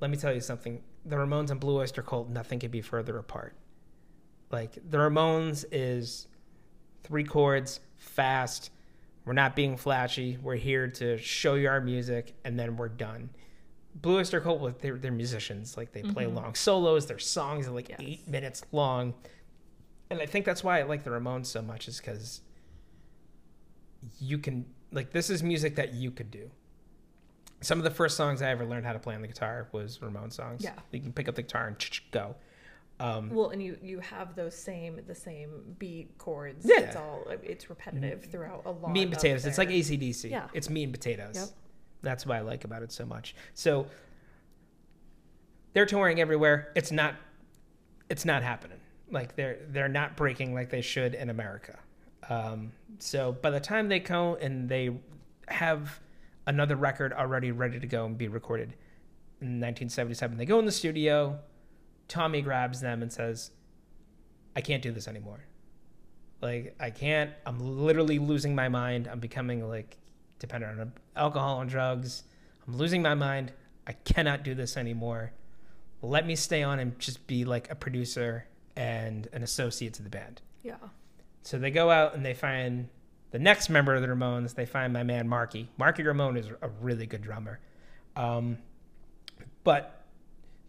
let me tell you something: the Ramones and Blue Oyster Cult, nothing could be further apart. Like the Ramones is three chords, fast. We're not being flashy. We're here to show you our music, and then we're done. Blue Oyster Cult, well, they're, they're musicians. Like they play Mhm. long solos. Their songs are like Yes. eight minutes long and I think that's why I like the Ramones so much is because you can like this is music that you could do. Some of the first songs I ever learned how to play on the guitar was Ramone songs. Yeah. you can pick up the guitar and go. Um, Well, and you you have those same the same beat chords. Yeah. It's all it's repetitive throughout a lot. of potatoes. It's like ACDC. Yeah. It's mean potatoes. Yep. That's what I like about it so much. So they're touring everywhere. It's not it's not happening. Like they're they're not breaking like they should in America. Um, so by the time they go and they have another record already ready to go and be recorded. In 1977, they go in the studio. Tommy grabs them and says, "I can't do this anymore. Like I can't. I'm literally losing my mind. I'm becoming like dependent on alcohol and drugs. I'm losing my mind. I cannot do this anymore. Let me stay on and just be like a producer and an associate to the band." Yeah. So they go out and they find the next member of the Ramones. They find my man Marky. Marky Ramone is a really good drummer, um, but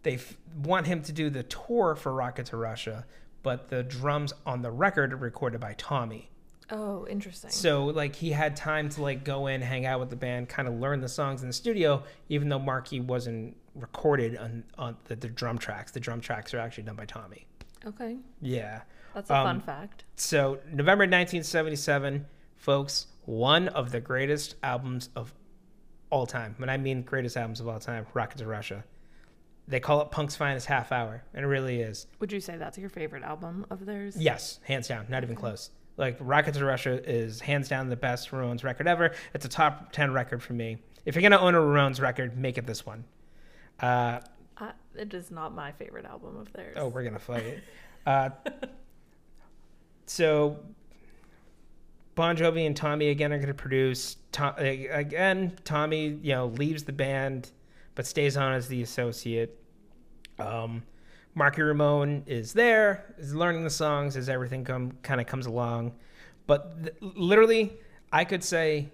they f- want him to do the tour for Rocket to Russia. But the drums on the record are recorded by Tommy. Oh, interesting. So like he had time to like go in, hang out with the band, kind of learn the songs in the studio, even though Marky wasn't recorded on on the, the drum tracks. The drum tracks are actually done by Tommy. okay. Yeah. That's a fun Um, fact. So November 1977, folks, one of the greatest albums of all time. When I mean greatest albums of all time, Rocket to Russia. They call it Punk's Finest Half Hour, and it really is. Would you say that's your favorite album of theirs? Yes, hands down, not even close. Like Rocket to Russia is hands down the best Ramones record ever. It's a top 10 record for me. If you're gonna own a Ramones record, make it this one. Uh, I, it is not my favorite album of theirs. Oh, we're gonna fight. uh, so Bon Jovi and Tommy again are gonna produce. Tom, again, Tommy, you know, leaves the band, but stays on as the associate. Um, Marky Ramone is there, is learning the songs as everything come kind of comes along. But th- literally, I could say,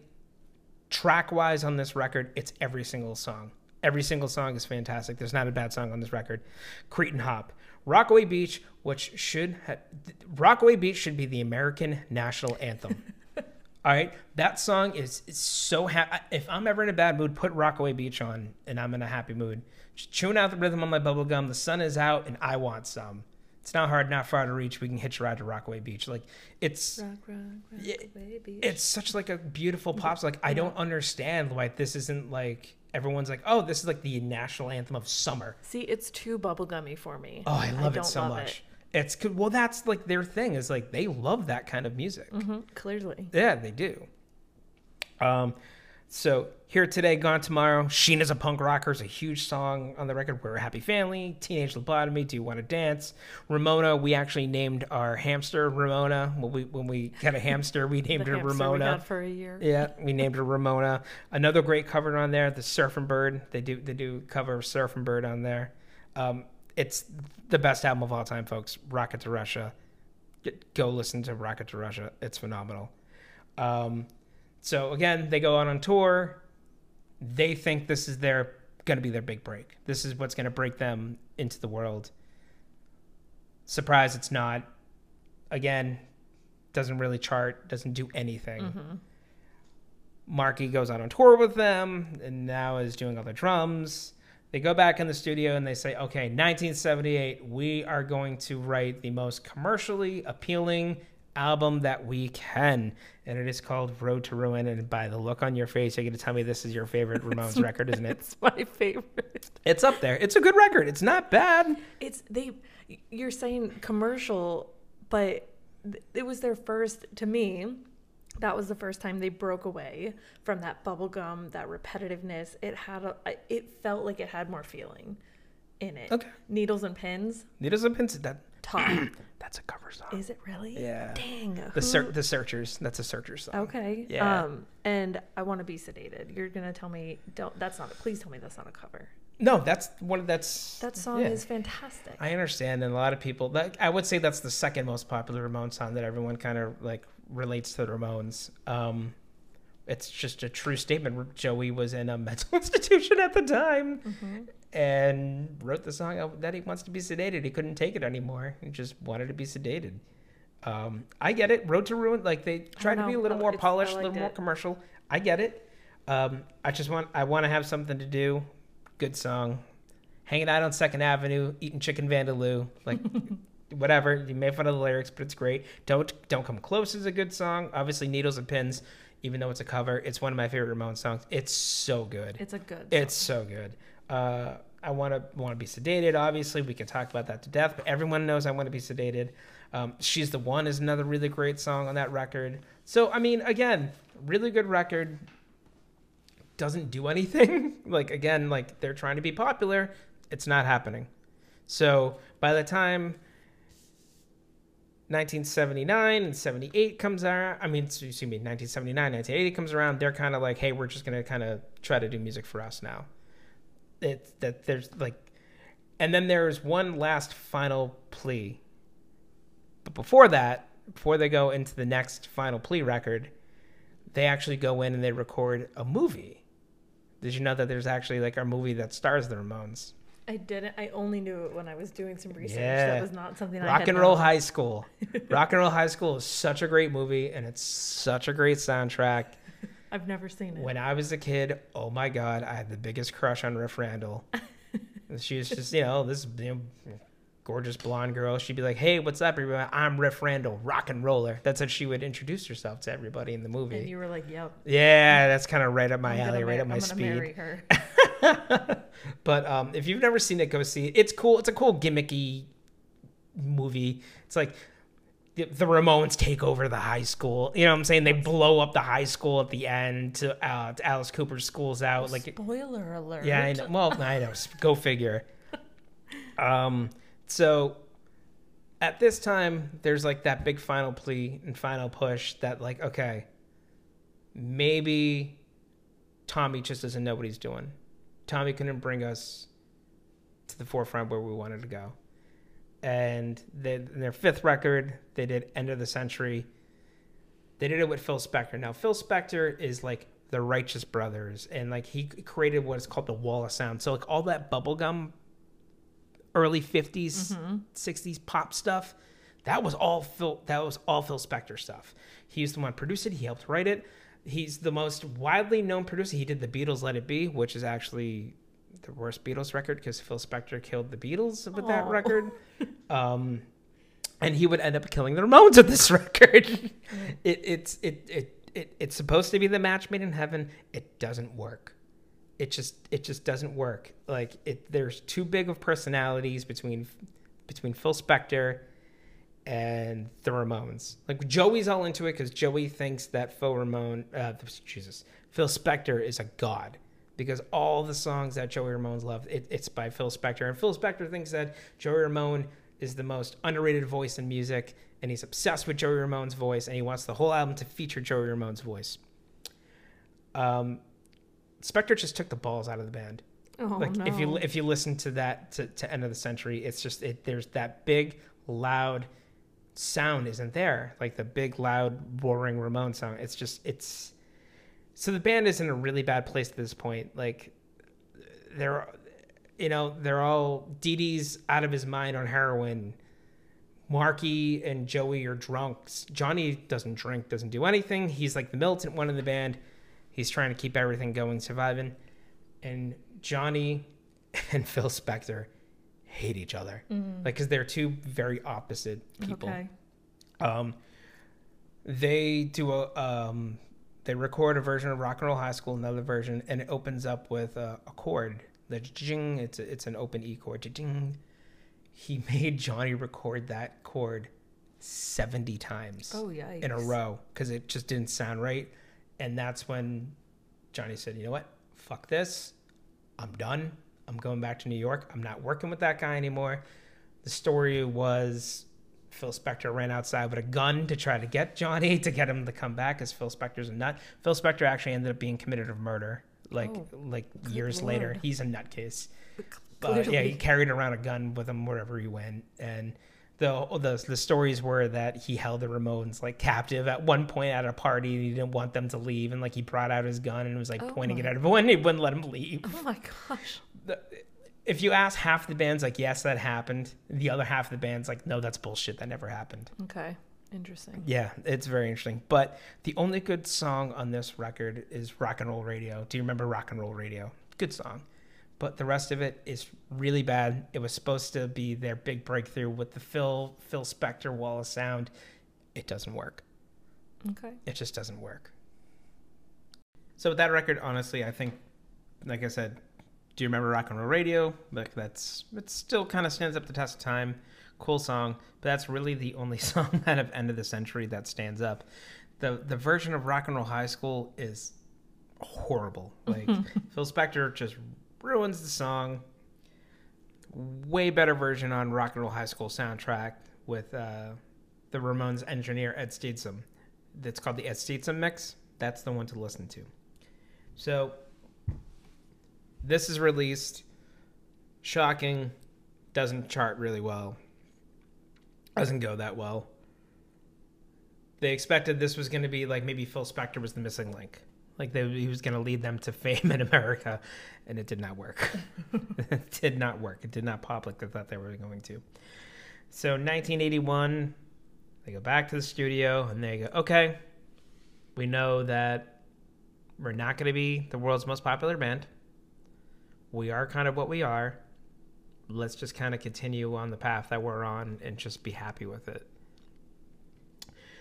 track wise on this record, it's every single song. Every single song is fantastic. There's not a bad song on this record. Cretin Hop, Rockaway Beach, which should ha- Rockaway Beach should be the American national anthem. All right, that song is, is so happy. If I'm ever in a bad mood, put Rockaway Beach on, and I'm in a happy mood. Just chewing out the rhythm on my bubble gum. The sun is out, and I want some. It's not hard, not far to reach. We can hitch a ride to Rockaway Beach. Like it's Rock, rock, baby. it's such like a beautiful pop. song. Like I don't understand why this isn't like everyone's like, oh, this is like the national anthem of summer. See, it's too bubblegummy for me. Oh, I love it so love much. It's good. Well, that's like their thing is like they love that kind of music. Mhm, clearly. Yeah, they do. Um, so here today, gone tomorrow. Sheena's a punk rocker is a huge song on the record. We're a happy family. Teenage lobotomy. Do you want to dance? Ramona. We actually named our hamster Ramona. When we when we got a hamster, we named her Ramona. for a year. Yeah, we named her Ramona. Another great cover on there, the Surfing Bird. They do they do cover of Surfing Bird on there. Um, it's the best album of all time, folks. Rocket to Russia. Get- Go listen to Rocket to Russia. It's phenomenal. Um, so again, they go out on tour. They think this is their going to be their big break. This is what's going to break them into the world. Surprise, it's not. Again, doesn't really chart, doesn't do anything. Mm-hmm. Marky goes out on tour with them and now is doing all the drums. They go back in the studio and they say, okay, 1978, we are going to write the most commercially appealing album that we can. And it is called Road to Ruin. And by the look on your face, you're going to tell me this is your favorite Ramones record, isn't it? It's my favorite. It's up there. It's a good record. It's not bad. It's they. You're saying commercial, but it was their first. To me, that was the first time they broke away from that bubblegum, that repetitiveness. It had a. It felt like it had more feeling in it. Okay. Needles and pins. Needles and Pins. That, Top. that's a cover song. Is it really? Yeah. Dang. The, who- ser- the Searchers. That's a Searchers song. Okay. Yeah. Um, and I want to be sedated. You're gonna tell me don't. That's not. Please tell me that's not a cover. No, that's one. That's That song yeah. is fantastic. I understand, and a lot of people. That I would say that's the second most popular Ramones song that everyone kind of like relates to the Ramones. Um, it's just a true statement. Joey was in a mental institution at the time Mhm. and wrote the song that he wants to be sedated. He couldn't take it anymore. He just wanted to be sedated. Um, I get it. Road to Ruin, like they tried to be a little more it's- polished, a little more commercial. I get it. Um, I just want I want to have something to do. Good song. Hanging out on Second Avenue, eating chicken vindaloo, like whatever. You made fun of the lyrics, but it's great. Don't don't come close is a good song. Obviously, Needles and Pins, even though it's a cover, it's one of my favorite Ramones songs. It's so good. It's a good. It's so good. Uh, I want to want to be sedated. Obviously, we can talk about that to death, but everyone knows I want to be sedated. Um, She's the one is another really great song on that record. So I mean, again, really good record. doesn't do anything. like again, like they're trying to be popular, it's not happening. So by the time 1979 and 78 comes around, I mean, excuse me, 1979, 1980 comes around, they're kind of like, hey, we're just gonna kind of try to do music for us now. It's that there's like, and then there's one last final plea. But before that, before they go into the next final plea record, they actually go in and they record a movie. Did you know that there's actually like a movie that stars the Ramones? I didn't. I only knew it when I was doing some research. Yeah. That was not something I Rock had and Roll known. High School. Rock and Roll High School is such a great movie and it's such a great soundtrack. I've never seen it. When I was a kid, oh my god, I had the biggest crush on Riff Randell. she was just, you know, this you know, gorgeous blonde girl. She'd be like, "Hey, what's up, everybody? I'm Riff Randell, rock and roller." That's how she would introduce herself to everybody in the movie. and you were like, "Yep, yeah, that's kind of right up my alley, right up my I'm speed. marry her." but um, if you've never seen it, go see it. It's cool. It's a cool gimmicky movie. It's like the, the Ramones take over the high school. You know what I'm saying? They blow up the high school at the end to, uh, to Alice Cooper's school's out. Like, Spoiler alert. yeah, I know. Well, I know. Go figure. Um, so at this time, there's like that big final plea and final push that, like, okay, maybe Tommy just doesn't know what he's doing. Tommy couldn't bring us to the forefront where we wanted to go. And they, their fifth record, they did End of the Century. They did it with Phil Spector. Now, Phil Spector is like the Righteous Brothers, and like he created what is called the Wall of Sound. So like all that bubblegum, early 50s, 60s pop stuff, that was all Phil. That was all Phil Spector stuff. He was the one produced it. He helped write it. He's the most widely known producer. He did the Beatles' "Let It Be," which is actually the worst Beatles record because Phil Spector killed the Beatles with that record. Um, and he would end up killing the Ramones with this record. it, it's it, it it it's supposed to be the match made in heaven. It doesn't work. It just it just doesn't work. Like it, there's too big of personalities between between Phil Spector and the Ramones. Like Joey's all into it because Joey thinks that Phil Ramone, uh, Jesus, Phil Spector is a god because all the songs that Joey Ramone's love, it, it's by Phil Spector, and Phil Spector thinks that Joey Ramone is the most underrated voice in music, and he's obsessed with Joey Ramone's voice, and he wants the whole album to feature Joey Ramone's voice. Um, Spector just took the balls out of the band Oh like no. if you if you listen to that to, to end of the century it's just it there's that big loud sound isn't there like the big loud roaring ramone sound it's just it's so the band is in a really bad place at this point like they're you know they're all Dee Dee's out of his mind on heroin Marky and Joey are drunks. Johnny doesn't drink, doesn't do anything. He's like the militant one in the band. He's trying to keep everything going, surviving. And Johnny and Phil Spector hate each other. Like, because they're two very opposite people. Okay. Um, they do a um, they record a version of Rock and Roll High School, another version, and it opens up with a, a chord. The jing, it's a, it's an open E chord. Jing. He made Johnny record that chord seventy times Oh in a row because it just didn't sound right, and that's when Johnny said, "You know what? Fuck this. I'm done. I'm going back to New York. I'm not working with that guy anymore." The story was Phil Spector ran outside with a gun to try to get Johnny to get him to come back because Phil Spector's a nut. Phil Spector actually ended up being committed of murder like Oh, like years later. He's a nutcase. But yeah, he carried around a gun with him wherever he went, and the the the stories were that he held the Ramones like captive at one point at a party. And he didn't want them to leave, and like he brought out his gun and was like Oh pointing it at everyone. He wouldn't let him leave. Oh my gosh. The- if you ask half the band's like, yes, that happened. The other half of the band's like, no, that's bullshit. That never happened. Okay. Interesting. Yeah, it's very interesting. But the only good song on this record is Rock and Roll Radio. Do you remember Rock and Roll Radio? Good song. But the rest of it is really bad. It was supposed to be their big breakthrough with the Phil Phil Spector wall of sound. It doesn't work. Okay. It just doesn't work. So with that record, honestly, I think, like I said, do you remember Rock and Roll Radio? Like that's it still kind of stands up the test of time. Cool song, but that's really the only song out of End of the Century that stands up. the The version of Rock and Roll High School is horrible. Like Phil Spector just ruins the song. Way better version on Rock and Roll High School soundtrack with uh, the Ramones engineer Ed Stasium. That's called the Ed Stasium mix. That's the one to listen to. So this is released. Shocking. Doesn't chart really well. Doesn't go that well. They expected this was going to be like maybe Phil Spector was the missing link. Like they, he was going to lead them to fame in America, and it did not work. it did not work. It did not pop like they thought they were going to. So 1981, they go back to the studio and they go, okay, we know that we're not going to be the world's most popular band. We are kind of what we are. Let's just kind of continue on the path that we're on and just be happy with it.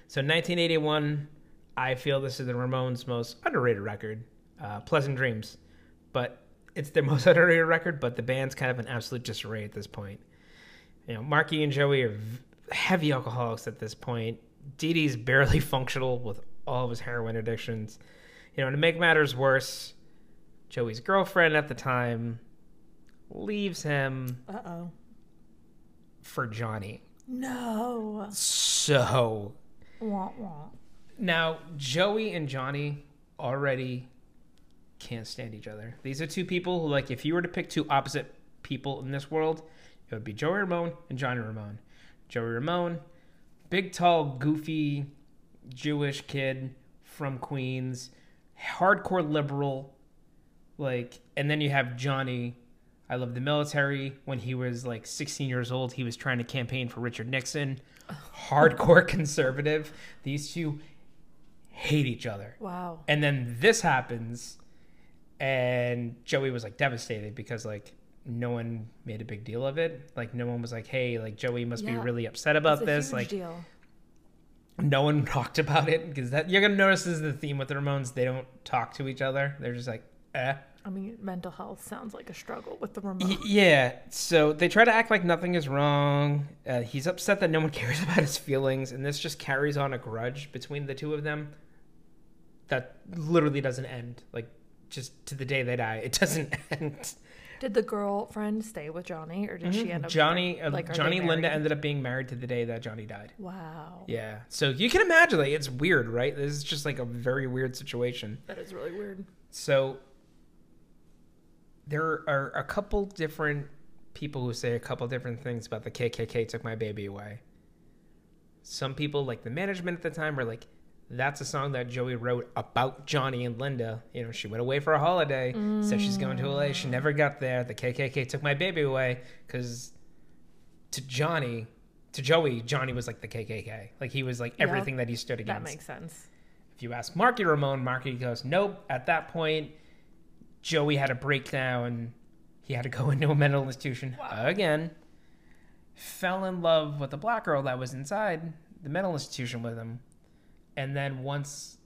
So 1981, I feel this is the Ramones' most underrated record, uh, Pleasant Dreams. But it's their most underrated record, but the band's kind of an absolute disarray at this point. You know, Marky and Joey are heavy alcoholics at this point. Dee Dee's barely functional with all of his heroin addictions. You know, to make matters worse, Joey's girlfriend at the time leaves him Uh oh. for Johnny. No. So Wah, wah. Now Joey and Johnny already can't stand each other. These are two people who, like, if you were to pick two opposite people in this world, it would be Joey Ramone and Johnny Ramone. Joey Ramone, big, tall, goofy Jewish kid from Queens, hardcore liberal, like, and then you have Johnny. I love the military. When he was like 16 years old, he was trying to campaign for Richard Nixon. Hardcore conservative. These two hate each other. Wow. And then this happens, and Joey was like devastated because like no one made a big deal of it. Like no one was like, "Hey, like Joey must be really upset about this." Like deal. no one talked about it because that you're gonna notice this is the theme with the Ramones. They don't talk to each other. They're just like, "Eh." I mean, mental health sounds like a struggle with the Y- yeah. So they try to act like nothing is wrong. Uh, he's upset that no one cares about his feelings, and this just carries on a grudge between the two of them that literally doesn't end. Like just to the day they die, it doesn't end. Did the girlfriend stay with Johnny, or did she end up? Mm-hmm. Johnny, uh, like, Johnny Linda ended up being married to the day that Johnny died. Wow. Yeah. So you can imagine, like, it's weird, right? This is just like a very weird situation. That is really weird. So there are a couple different people who say a couple different things about the KKK took my baby away. Some people, like the management at the time, were like, "That's a song that Joey wrote about Johnny and Linda. You know, she went away for a holiday, said she's going to LA. She never got there. The KKK took my baby away because to Johnny, to Joey, Johnny was like the KKK. Like he was like Yeah, everything that he stood against. That makes sense. If you ask Marky Ramone, Marky goes, Nope. At that point, Joey had a breakdown. He had to go into a mental institution Wow. again. Fell in love with a black girl that was inside the mental institution with him. And then once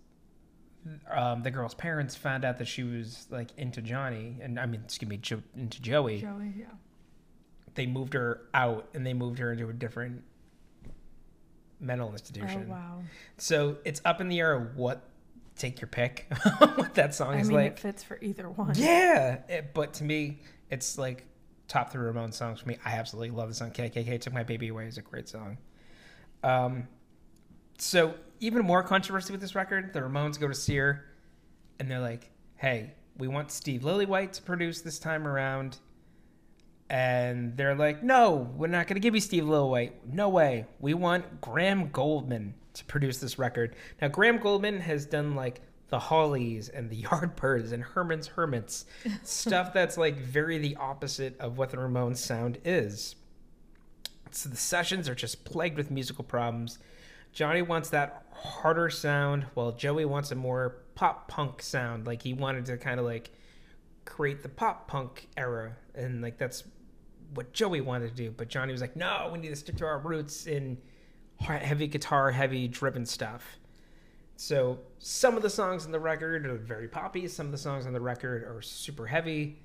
um, the girl's parents found out that she was like into Johnny, and I mean, excuse me, jo- into Joey, Joey, yeah. they moved her out and they moved her into a different mental Oh institution. wow. So it's up in the air what take your pick what that song I is mean, like. it fits for either one. Yeah, it- but to me, it's like top three Ramone songs for me. I absolutely love the song. KKK Took My Baby Away is a great song. Um, so even more controversy with this record. The Ramones go to Sire, and they're like, "Hey, we want Steve Lillywhite to produce this time around." And they're like, "No, we're not going to give you Steve Lillywhite. No way. We want Graham Gouldman to produce this record." Now, Graham Gouldman has done like the Hollies and the Yardbirds and Herman's Hermits, stuff that's like very the opposite of what the Ramones sound is. So the sessions are just plagued with musical problems. Johnny wants that harder sound, while Joey wants a more pop punk sound. Like he wanted to kind of like create the pop punk era, and like that's what Joey wanted to do. But Johnny was like, "No, we need to stick to our roots in heavy guitar, heavy driven stuff." So some of the songs on the record are very poppy. Some of the songs on the record are super heavy.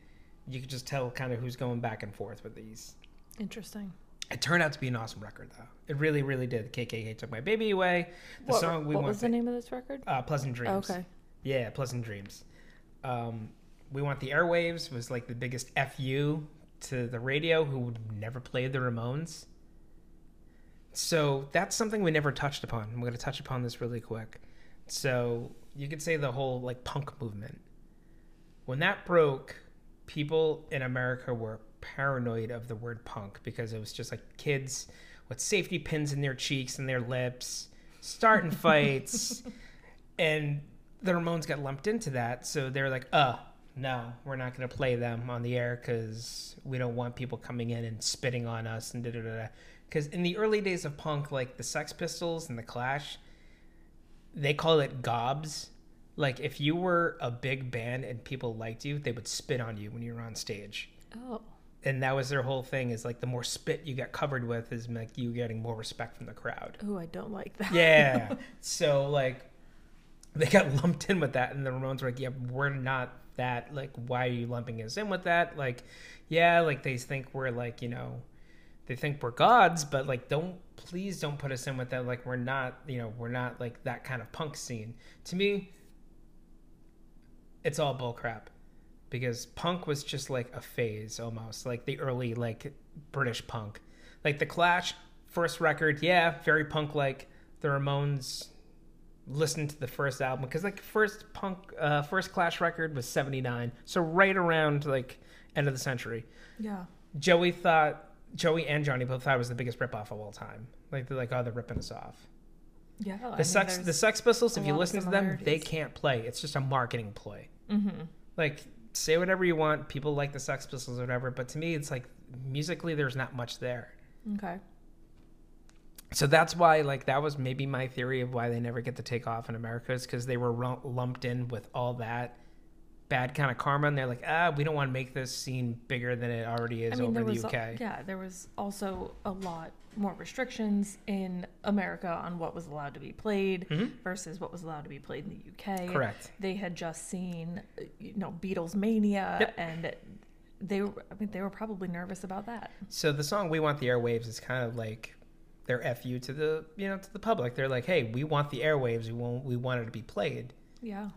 You could just tell kind of who's going back and forth with these. Interesting. It turned out to be an awesome record, though. It really, really did. KKK took my baby away. The what song we what want was the name of this record? uh, Pleasant Dreams. Okay. Yeah, Pleasant Dreams. Um, we want the airwaves was like the biggest fu to the radio who would never played the Ramones. So that's something we never touched upon. I'm going to touch upon this really quick. So you could say the whole like punk movement. When that broke, people in America were paranoid of the word punk because it was just like kids with safety pins in their cheeks and their lips starting fights and the Ramones got lumped into that. So they're like, uh, no, we're not going to play them on the air because we don't want people coming in and spitting on us and da da da. Because in the early days of punk, like the Sex Pistols and the Clash, they call it gobs. Like if you were a big band and people liked you, they would spit on you when you were on stage. Oh. And that was their whole thing is like the more spit you get covered with is like you getting more respect from the crowd. Oh, I don't like that. Yeah. so like they got lumped in with that and the Ramones were like, Yeah, we're not that. Like, why are you lumping us in with that? Like, yeah, like they think we're like, you know, they think we're gods, but like don't please don't put us in with that. Like we're not, you know, we're not like that kind of punk scene. To me, it's all bullcrap because punk was just like a phase almost like the early like british punk. Like the clash first record yeah very punk like the ramones listened to the first album because like first punk uh first clash record was 79 so right around like end of the century. Yeah. joey thought joey and johnny both thought it was the biggest ripoff of all time. Like they're like oh they're ripping us off. Yeah. I the mean, sex the sex pistols if you listen to them they can't play. It's just a marketing ploy. Mhm. like say whatever you want people like the sex pistols or whatever but to me it's like musically there's not much there Okay. so that's why like that was maybe my theory of why they never get to take off in america is because they were lumped in with all that bad kind of karma and they're like ah we don't want to make this scene bigger than it already is I mean, over in the uk al- yeah, there was also a lot more restrictions in America on what was allowed to be played Mhm. versus what was allowed to be played in the UK. correct They had just seen, you know, Beatles mania, Yep. and they were. I mean, they were probably nervous about that. so the song we want the airwaves is kind of like their fu to the you know to the public they're like hey we want the airwaves we want we want it to be played Yeah.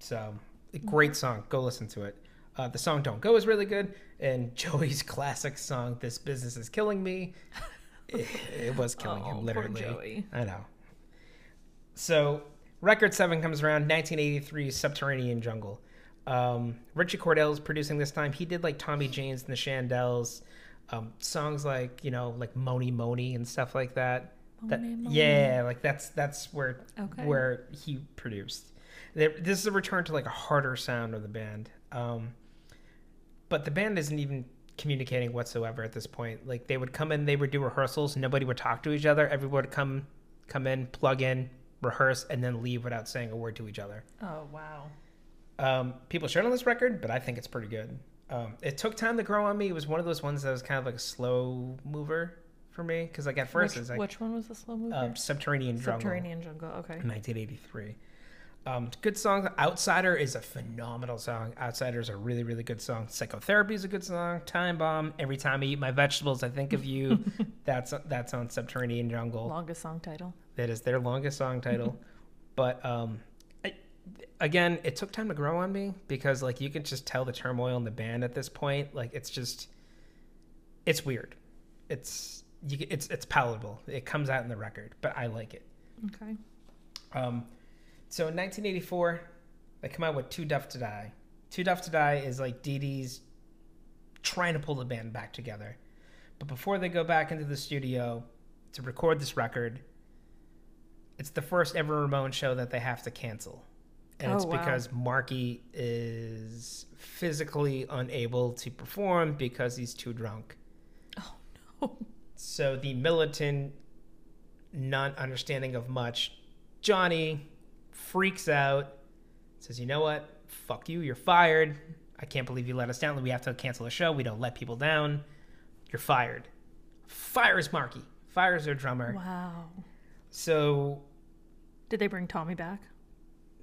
So, a great song. Go listen to it. Uh, the song "Don't Go" is really good, and Joey's classic song "This Business Is Killing Me." It, it was killing Oh, him, poor literally. Joey. I know. So, record seven comes around 1983, "Subterranean Jungle." Um, Ritchie Cordell is producing this time. He did like Tommy James and the Shondells, um, songs like you know like "Mony Mony" and stuff like that. That- Mony Mony. yeah, like that's that's where Okay. where he produced. This is a return to like a harder sound of the band. Um, but the band isn't even communicating whatsoever at this point. Like they would come in, they would do rehearsals, nobody would talk to each other. Everyone would come come in, plug in, rehearse, and then leave without saying a word to each other. Oh wow. Um, people shit on this record, but I think it's pretty good. Um, it took time to grow on me. It was one of those ones that was kind of like a slow mover for me because like at first which, it's like which one was the slow mover? um, Subterranean Jungle. Subterranean Jungle. Okay. 1983. Um, good song. Outsider is a phenomenal song. Outsider is a really, really good song. Psychotherapy is a good song. Time Bomb. Every time I eat my vegetables, I think of you. that's that's on Subterranean Jungle. Longest song title. That is their longest song title. but um, I, again, it took time to grow on me because like you can just tell the turmoil in the band at this point. Like it's just, it's weird. It's you. It's it's palatable. It comes out in the record, but I like it. Okay. Um, so in 1984, they come out with Too Tough to Die. Too Tough to Die is like Dee Dee's trying to pull the band back together. But before they go back into the studio to record this record, it's the first ever Ramon show that they have to cancel. And it's Oh, wow. because Marky is physically unable to perform because he's too drunk. Oh, no. So the militant, not understanding of much, Johnny freaks out, says, "You know what? Fuck you. You're fired. I can't believe you let us down. We have to cancel the show. We don't let people down. You're fired." Fires Marky. Fires their drummer. Wow. So Did they bring Tommy back?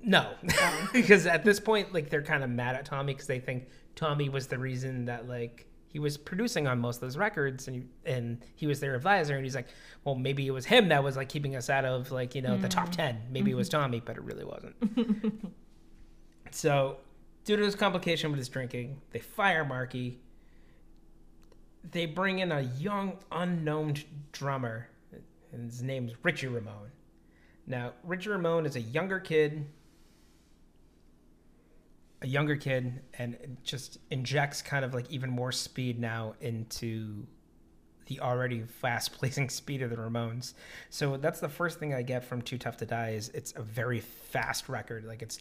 no, oh. because at this point, like they're kind of mad at Tommy because they think Tommy was the reason that like he was producing on most of those records and he, and he was their advisor and he's like, well, maybe it was him that was like keeping us out of like you know the top mm-hmm. ten. Maybe it was mm-hmm. Tommy, but it really wasn't. so due to his complication with his drinking, they fire Marky. They bring in a young, unknown drummer, and his name's Richie Ramone. Now, Richie Ramone is a younger kid, a younger kid, and just injects kind of like even more speed now into the already fast blazing speed of the Ramones. So that's the first thing I get from Too Tough to Die is it's a very fast record. Like it's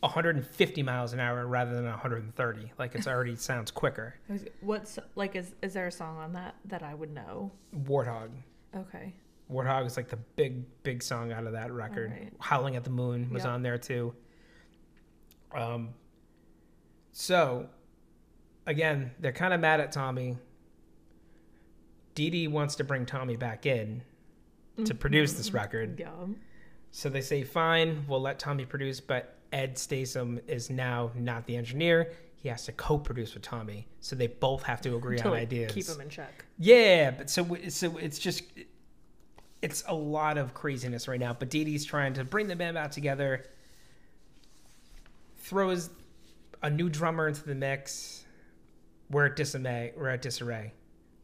150 miles an hour rather than 130. Like it's already sounds quicker. What's like is is there a song on that that I would know? Warthog. Okay. Warthog is like the big big song out of that record. Alright. Howling at the Moon was Yep. on there too. Um so again, they're kind of mad at Tommy. Dee Dee wants to bring Tommy back in to produce this record. Yeah. So they say, fine, we'll let Tommy produce, but Ed Stasium is now not the engineer. He has to co-produce with Tommy, so they both have to agree To on like, ideas. keep him in check. Yeah, but so so it's just it's a lot of craziness right now. But Dee Dee's trying to bring the band back together, throws a new drummer into the mix. We're at disarray. We're at disarray,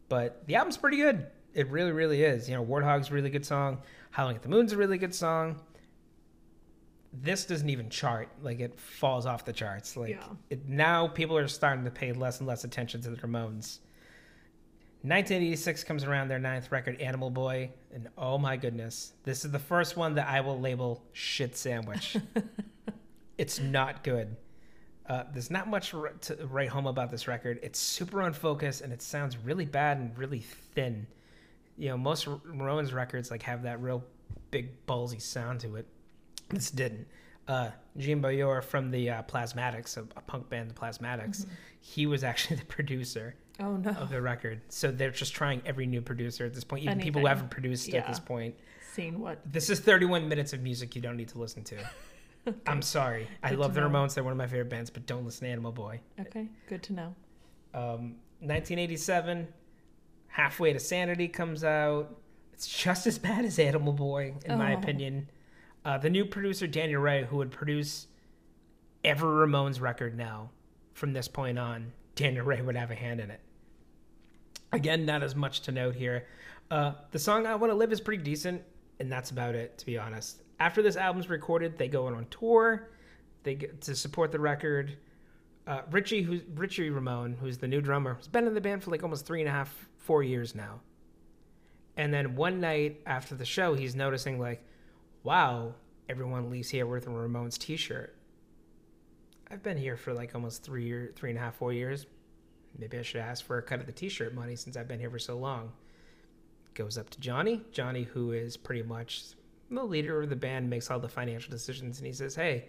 but the album's pretty good. It really, really is. You know, Warthog's a really good song. Howling at the Moon's a really good song. This doesn't even chart. Like it falls off the charts. Like Yeah. it, now, people are starting to pay less and less attention to the Ramones. 1986 comes around, their ninth record, Animal Boy, and oh my goodness, this is the first one that I will label shit sandwich. it's not good. Uh, there's not much r- to write home about this record. It's super unfocused and it sounds really bad and really thin. You know, most R- Ramones records like have that real big ballsy sound to it. This didn't. Uh, Jean Beauvoir from the uh, Plasmatics, a, a punk band, the Plasmatics, he was actually the producer Oh no. of the record. So they're just trying every new producer at this point, even people who haven't produced at this point. Seen what? This is 31 minutes of music you don't need to listen to. I'm sorry. I love the know. Ramones. They're one of my favorite bands, but don't listen to Animal Boy. Okay. Good to know. Um, 1987, Halfway to Sanity comes out. It's just as bad as Animal Boy, in my Oh. opinion. Uh, the new producer, Daniel Rey, who would produce every Ramones record now from this point on, Daniel Rey would have a hand in it. Again, not as much to note here. Uh, the song I Want to Live is pretty decent, and that's about it, to be honest. After this album's recorded, they go on tour. They get to support the record. Uh, Richie, who's Richie Ramone, who's the new drummer, has been in the band for like almost three and a half, four years now. And then one night after the show, he's noticing like, wow, everyone leaves here with a Ramones T-shirt. I've been here for like almost three year, three and a half, four years. Maybe I should ask for a cut of the T-shirt money since I've been here for so long. Goes up to Johnny. Johnny, who is pretty much the leader of the band, makes all the financial decisions, and he says, "Hey,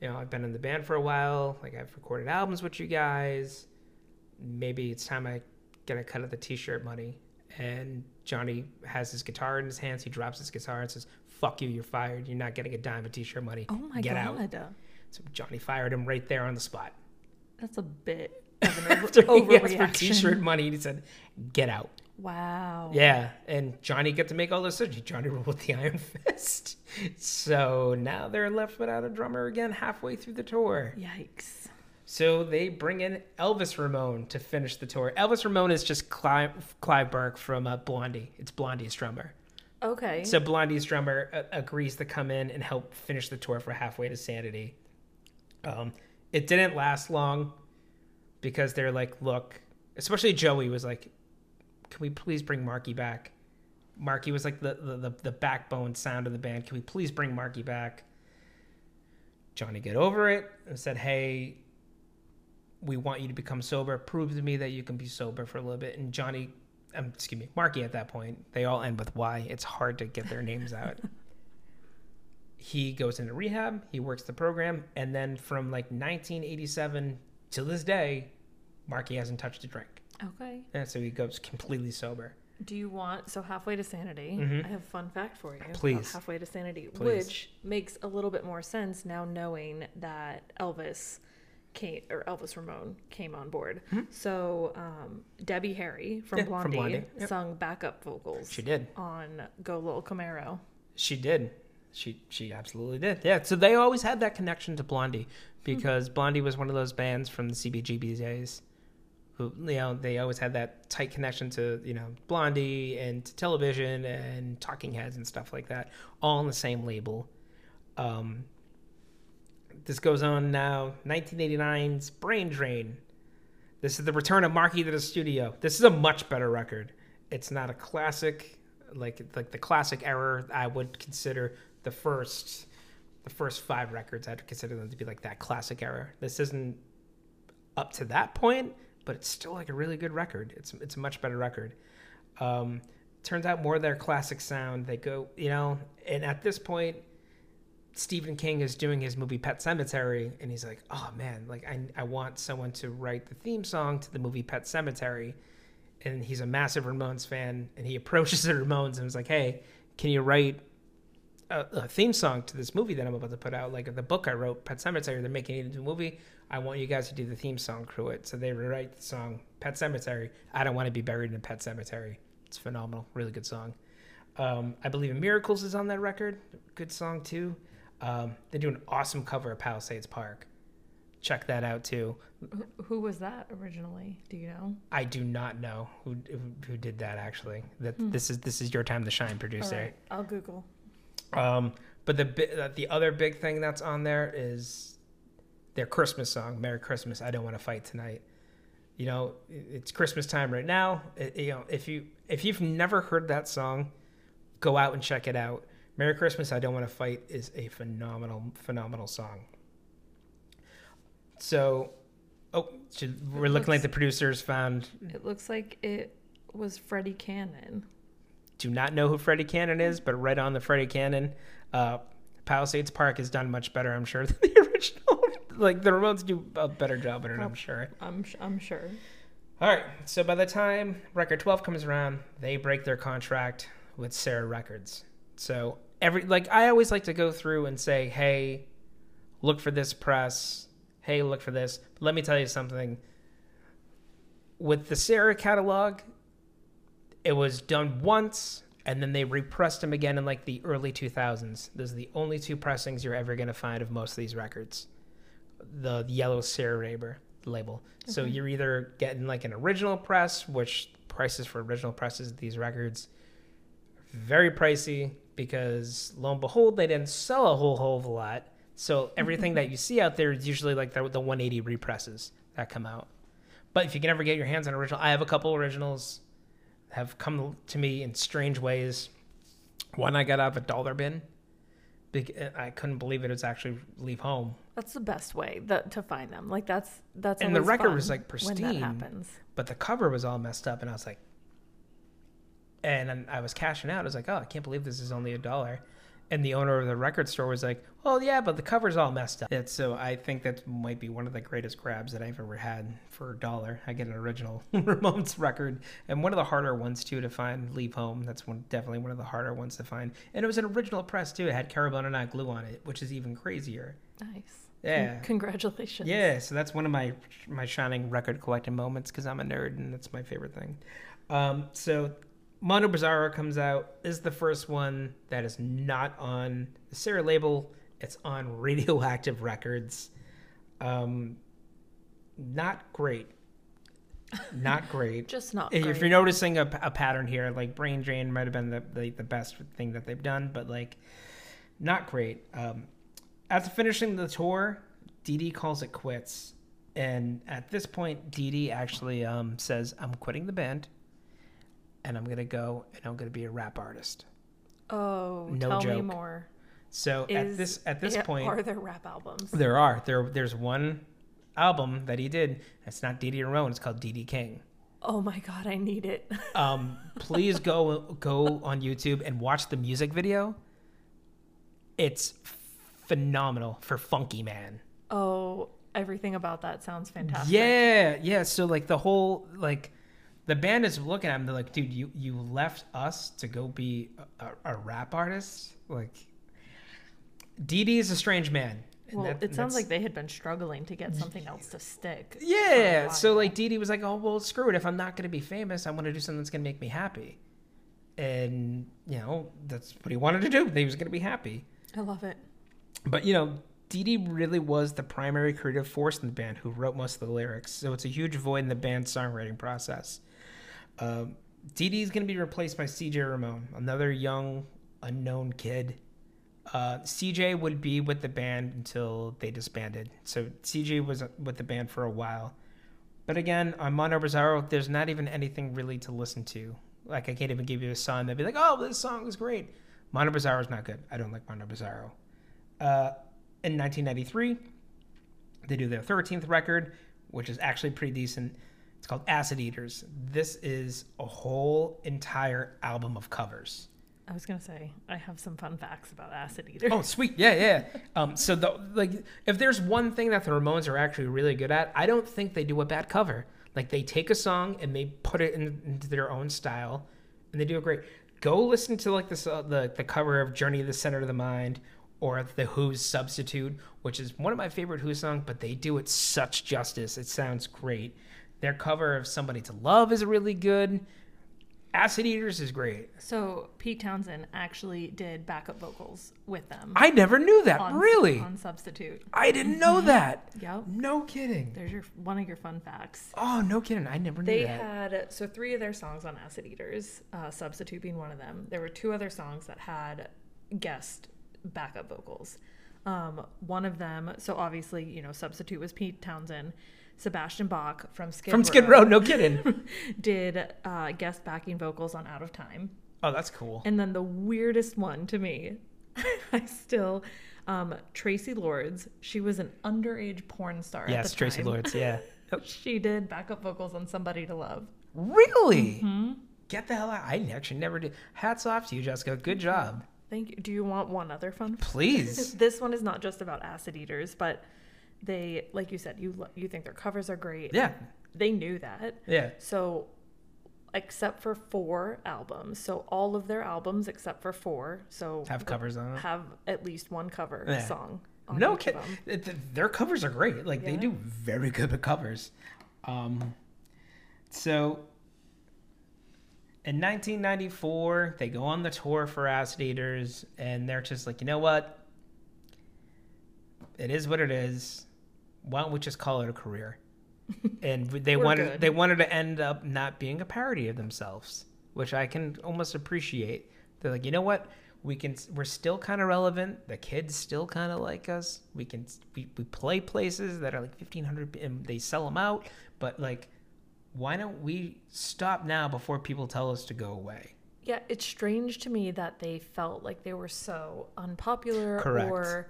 you know, I've been in the band for a while. Like I've recorded albums with you guys. Maybe it's time I get a cut of the T-shirt money." And Johnny has his guitar in his hands. He drops his guitar and says, "Fuck you, you're fired. You're not getting a dime of T-shirt money. Oh my Get out." god. So Johnny fired him right there on the spot. That's a bit of an After over- he asked for overreaction. T-shirt money, he said, "Get out." Wow. Yeah, and Johnny get to make all those decisions. Johnny ruled with the Iron Fist. So now they're left without a drummer again halfway through the tour. Yikes. So they bring in Elvis Ramone to finish the tour. Elvis Ramone is just Clive, Clive Burke from uh, Blondie. It's Blondie's drummer. Okay. So Blondie's drummer uh, agrees to come in and help finish the tour for Halfway to Sanity. Um, it didn't last long because they're like, look, especially Joey was like, can we please bring Marky back? Marky was like the, the, the, the backbone sound of the band. Can we please bring Marky back? Johnny get over it and said, hey, we want you to become sober. Prove to me that you can be sober for a little bit. And Johnny, um, excuse me, Marky at that point, they all end with Y. It's hard to get their names out. he goes into rehab, he works the program, and then from like 1987 to this day, Marky hasn't touched a drink. Okay. And so he goes completely sober. Do you want so halfway to sanity? Mhm. I have a fun fact for you. Please. halfway to sanity, Please. which makes a little bit more sense now knowing that Elvis came or Elvis Ramone came on board. So um, Debbie Harry from? Yeah, Blondie, from Blondie, yep. sung backup vocals She did. on "Go Little Camaro." She did. She she absolutely did. Yeah. So they always had that connection to Blondie because Blondie was one of those bands from the CBGB days who you know they always had that tight connection to you know Blondie and to television and Talking Heads and stuff like that, all on the same label. Um, this goes on now. 1989's Brain Drain. This is the return of Marky to the studio. This is a much better record. It's not a classic, like like the classic era. I would consider the first, the first five records. I'd consider them to be like that classic era. This isn't up to that point, but it's still like a really good record. It's it's a much better record. Um, turns out more of their classic sound. They go, you know, and at this point, Stephen King is doing his movie Pet Sematary, and he's like, oh man, like I, I want someone to write the theme song to the movie Pet Sematary. And he's a massive Ramones fan, and he approaches the Ramones and was like, hey, can you write a, a theme song to this movie that I'm about to put out? Like the book I wrote, Pet Sematary, they're making it into a movie. I want you guys to do the theme song crew it. So they rewrite the song Pet Sematary. I don't want to be buried in a pet cemetery. It's phenomenal, really good song. Um, I believe in Miracles is on that record. Good song too. Um, they do an awesome cover of Palisades Park. Check that out too. Who- Who was that originally? Do you know? I do not know who who, did that actually. That this is this is your time to shine, producer. right, I'll Google. Um, but the uh, the other big thing that's on there is their Christmas song, "Merry Christmas." I don't want to fight tonight. You know, it's Christmas time right now. It- you know, if you if you've never heard that song, go out and check it out. "Merry Christmas." I don't want to fight is a phenomenal phenomenal song. So, oh, should, we're looking like the producers found. It looks like it was Freddie Cannon. do not know who Freddie Cannon is, but right on the Freddie Cannon. Uh, Palisades Park has done much better, I'm sure, than the. Like the Ramones do a better job at it, I'm sure. I'm I'm sure. All right, so by the time record 12 comes around, they break their contract with Sire Records. So every like I always like to go through and say, "Hey, look for this press. Hey, look for this." Let me tell you something. With the Sarah catalog, it was done once and then they repressed them again in like the early 2000s. Those are the only two pressings you're ever going to find of most of these records. The yellow Sire label label. So you're either getting like an original press, which prices for original presses of these records are very pricey because lo and behold, they didn't sell a whole whole of a lot. So everything that you see out there is usually like the, the 180 represses that come out. But if you can ever get your hands on original, I have a couple originals have come to me in strange ways. One I got out of a dollar bin. I couldn't believe it was actually leave home. That's the best way that to find them. Like that's that's And the record was, like, when pristine. that happens. but the cover was all messed up and i was like and i was cashing out i was like oh i can't believe this is only a dollar and the owner of the record store was like oh yeah but the cover's all messed up and so i think that might be one of the greatest grabs that i've ever had for a dollar i get an original ramones record and one of the harder ones too to find leave home that's one definitely one of the harder ones to find and it was an original press too it had Carbona not glue on it which is even crazier Nice. Yeah congratulations. yeah, so that's one of my my shining record collecting moments because I'm a nerd and that's my favorite thing. Um, so Mondo Bizarro comes out is the first one that is not on the Sire label. It's on Radioactive Records. Um, not great. Not great. Just not. if great. you're noticing a, a pattern here, like Brain Drain might have been the, the, the best thing that they've done, but like not great. Um, after finishing the tour, Dee Dee calls it quits. And at this point, Dee Dee actually um, says, I'm quitting the band and I'm going to go and I'm going to be a rap artist. oh, no tell me joke. more. So at this at this Yeah, point, are there rap albums? there are there there's one album that he did. It's not Dee Dee Ramone. It's called Dee Dee King. Oh my god, I need it. Um, please go go on YouTube and watch the music video. It's phenomenal for Funky Man. Oh, everything about that sounds fantastic. Yeah, yeah. So like the whole like the band is looking at him. They're like, dude, you you left us to go be a, a, rap artist. Like, Dee Dee is a strange man. Well, that- it sounds like they had been struggling to get something else to stick. Yeah. So like Dee Dee was like, oh well, screw it. If I'm not gonna be famous, I want to do something that's gonna make me happy. And you know that's what he wanted to do. He was gonna be happy. I love it. But you know, Dee Dee really was the primary creative force in the band who wrote most of the lyrics, so it's a huge void in the band's songwriting process. Um, Dee Dee is going to be replaced by CJ Ramone, another young, unknown kid. Uh, CJ would be with the band until they disbanded. So CJ was with the band for a while. But again, on Mondo Bizarro, there's not even anything really to listen to. Like, I can't even give you a song that'd be like, oh, this song is great. Mondo Bizarro is not good. I don't like Mondo Bizarro. Uh, in 1993, they do their 13th record, which is actually pretty decent. It's called Acid Eaters. This is a whole entire album of covers. I was gonna say I have some fun facts about Acid Eaters. Oh, sweet, yeah, yeah. Um, so the like, if there's one thing that the Ramones are actually really good at, I don't think they do a bad cover. Like they take a song and they put it in, into their own style, and they do it great. Go listen to like this uh, the the cover of Journey to the Center of the Mind or the Who's Substitute, which is one of my favorite Who songs, but they do it such justice. It sounds great. Their cover of Somebody to Love is really good. Acid Eaters is great. So Pete Townshend actually did backup vocals with them. I never knew that. on, really? on Substitute. I didn't know that. Yep. No kidding. There's your one of your fun facts. Oh, no kidding. I never knew They that. had so three of their songs on Acid Eaters, uh, Substitute being one of them. There were two other songs that had guest backup vocals. Um, one of them, so obviously, you know, Substitute was Pete Townshend. Sebastian Bach from Skid From Skid Row, no kidding. did uh, guest backing vocals on Out of Time. oh, that's cool. And then the weirdest one to me, I still, um, Traci Lords. She was an underage porn star. at Yes, Traci. Lords, yeah. She did backup vocals on Somebody to Love. Really? Mm-hmm. Get the hell out. I actually never did. Hats off to you, Jessica. Good job. Thank you. Do you want one other fun? Please. this one is not just about acid eaters, but they, like you said, you lo- you think their covers are great. Yeah. They knew that. Yeah. So, except for four albums, so all of their albums except for four, so Have covers on them. have at least one cover Yeah. song. On No kid. of them. it- th- Their covers are great. Like they do very good with covers. Um, so in 1994, they go on the tour for Acid Eaters, and they're just like, you know what? It is what it is. Why don't we just call it a career? And they wanted good. they wanted to end up not being a parody of themselves, which I can almost appreciate. They're like, you know what? We can. We're still kind of relevant. The kids still kind of like us. We can. We, we play places that are like fifteen hundred, and they sell them out. But like, why don't we stop now before people tell us to go away? Yeah, it's strange to me that they felt like they were so unpopular Correct. or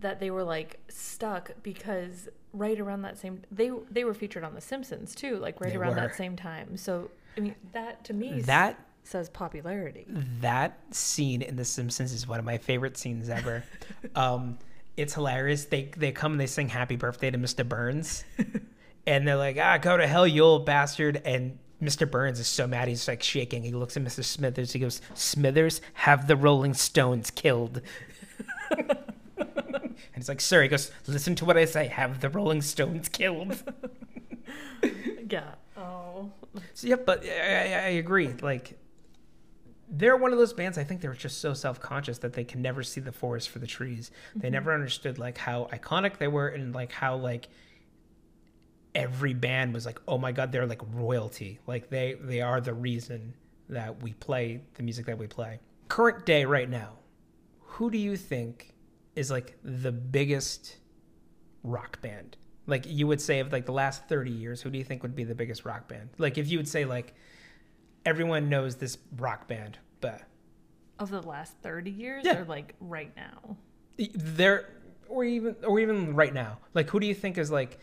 that they were like stuck because right around that same they they were featured on The Simpsons too, like right They around were. that same time. So I mean that to me That says popularity. that scene in The Simpsons is one of my favorite scenes ever. um, it's hilarious. They they come and they sing "Happy Birthday" to Mr. Burns, and they're like, "Ah, go to hell, you old bastard!" And Mr. Burns is so mad, he's like shaking. He looks at Mr. Smithers. He goes, "Smithers, have the Rolling Stones killed." and he's like, "Sir," he goes, "Listen to what I say. Have the Rolling Stones killed." Yeah. Oh. So, yeah, but I, I, I agree. Like, they're one of those bands. I think they're just so self conscious that they can never see the forest for the trees. They never understood like how iconic they were and like how like every band was like, oh my god, they're like royalty. Like they they are the reason that we play the music that we play. Current day, right now, who do you think is like the biggest rock band? Like you would say of like the last 30 years, who do you think would be the biggest rock band? Like if you would say like everyone knows this rock band, but Of the last 30 years Yeah. or like right now? they're or even or even right now. Like who do you think is like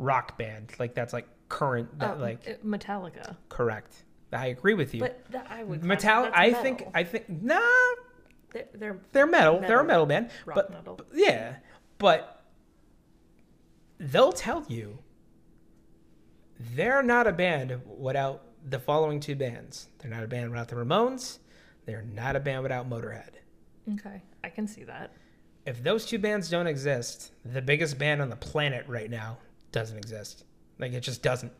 rock band? Like that's like current that Oh, like uh, Metallica. correct. I agree with you. But that I would Metal I metal. think I think nah they're, they're they're metal. They're a Metal. metal band. rock but metal. But- yeah, but they'll tell you they're not a band without the following two bands. They're not a band without the Ramones. They're not a band without Motorhead. Okay, I can see that. If those two bands don't exist, the biggest band on the planet right now doesn't exist. Like it just doesn't.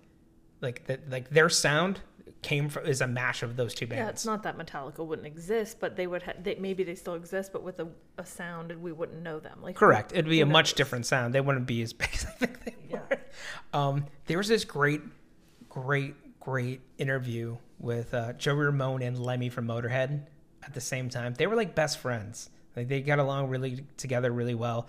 Like that. Like their sound came from is a mash of those two bands. Yeah, it's not that Metallica wouldn't exist, but they would. Ha- they, maybe they still exist, but with a, a sound, and we wouldn't know them. Like Correct. It'd be a much different sound. They wouldn't be as big as I think they Yeah. were. Um, there was this great, great, great interview with uh, Joey Ramone and Lemmy from Motorhead at the same time. They were like best friends. Like they got along really together really well.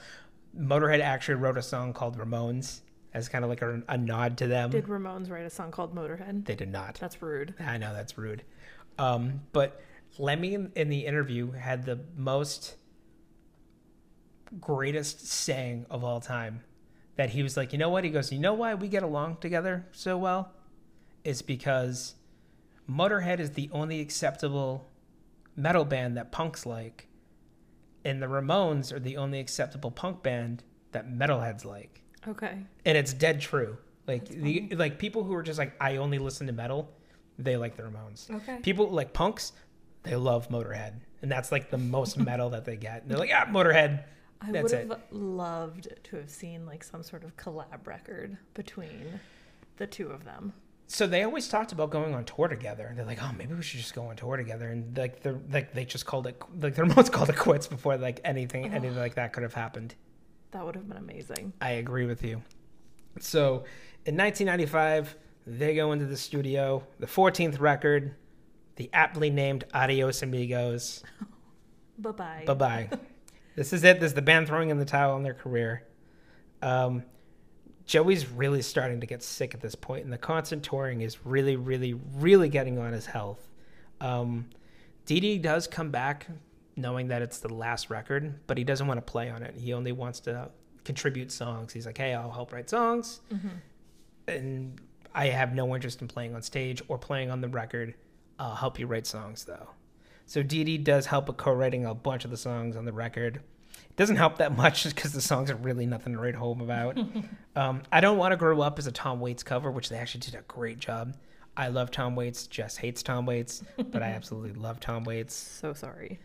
Motorhead actually wrote a song called Ramones as kind of like a, a nod to them. Did Ramones write a song called Motorhead? they did not. That's rude. I know that's rude. Um, but Lemmy in, in the interview had the most greatest saying of all time that he was like, you know what? He goes, you know why we get along together so well? It's because Motorhead is the only acceptable metal band that punks like, and the Ramones are the only acceptable punk band that metalheads like Okay. and it's dead true. Like the like people who are just like I only listen to metal, they like the Ramones. Okay. People like punks, they love Motorhead, and that's like the most metal that they get. And they're like, ah, Motorhead. I would have loved to have seen like some sort of collab record between the two of them. So they always talked about going on tour together, and they're like, oh, maybe we should just go on tour together. And like they're like they just called it like the Ramones called it quits before like anything anything like that could have happened. That would have been amazing. I agree with you. So, in 1995, they go into the studio, the 14th record, the aptly named Adios Amigos. Bye bye. Bye bye. this is it. This is the band throwing in the towel on their career. Um, Joey's really starting to get sick at this point, and the constant touring is really, really, really getting on his health. Um, Dee Dee does come back knowing that it's the last record, but he doesn't want to play on it. He only wants to contribute songs. He's like, hey, I'll help write songs. And I have no interest in playing on stage or playing on the record. I'll help you write songs, though. So Dee Dee does help with co-writing a bunch of the songs on the record. It doesn't help that much just because the songs are really nothing to write home about. um, I don't want to grow up as a Tom Waits cover, which they actually did a great job. I love Tom Waits. Jess hates Tom Waits, but I absolutely love Tom Waits. So sorry.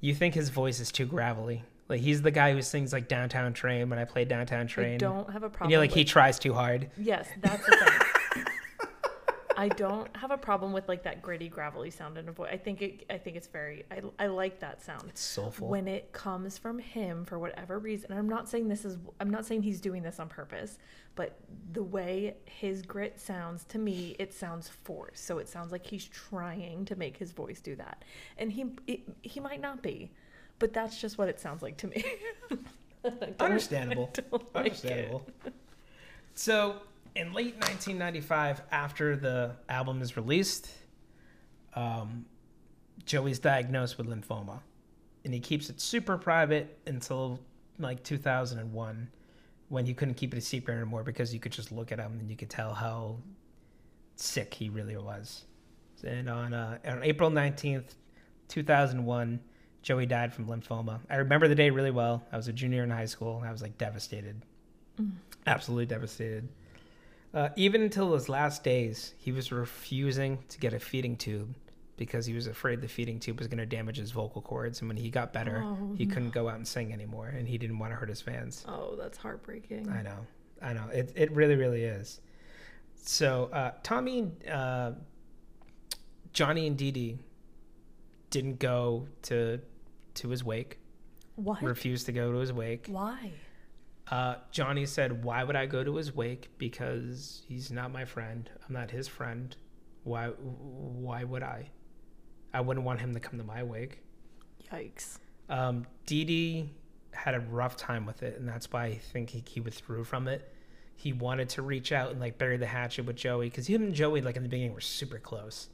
You think his voice is too gravelly? Like he's the guy who sings like Downtown Train when I play Downtown I Train. don't have a problem. and you're like with, he tries too hard. Yes, that's the thing. I don't have a problem with like that gritty, gravelly sound in a voice. I think it. I think it's very. I, I like that sound. It's soulful. When it comes from him for whatever reason, and I'm not saying this is. I'm not saying he's doing this on purpose, but the way his grit sounds to me, it sounds forced. So it sounds like he's trying to make his voice do that, and he it, he might not be, but that's just what it sounds like to me. I Understandable. I like it. Understandable. So, in late 1995, after the album is released, um, Joey's diagnosed with lymphoma, and he keeps it super private until like 2001, when he couldn't keep it a secret anymore because you could just look at him and you could tell how sick he really was. And on uh, on April 19th, 2001, Joey died from lymphoma. I remember the day really well. I was a junior in high school. And I was like devastated, absolutely devastated. Uh, even until his last days, he was refusing to get a feeding tube because he was afraid the feeding tube was going to damage his vocal cords. And when he got better, Oh, he couldn't go out and sing anymore, and he didn't want to hurt his fans. Oh, that's heartbreaking. I know, I know. It it really really is. So uh, Tommy, uh, Johnny, and Dee Dee didn't go to to his wake. What? Refused to go to his wake. Why? Uh, Johnny said, "Why would I go to his wake? Because he's not my friend. I'm not his friend. Why? Why would I? I wouldn't want him to come to my wake." Yikes. Um, Dee Dee had a rough time with it, and that's why I think he, he withdrew from it. He wanted to reach out and like bury the hatchet with Joey because him and Joey, like in the beginning, were super close.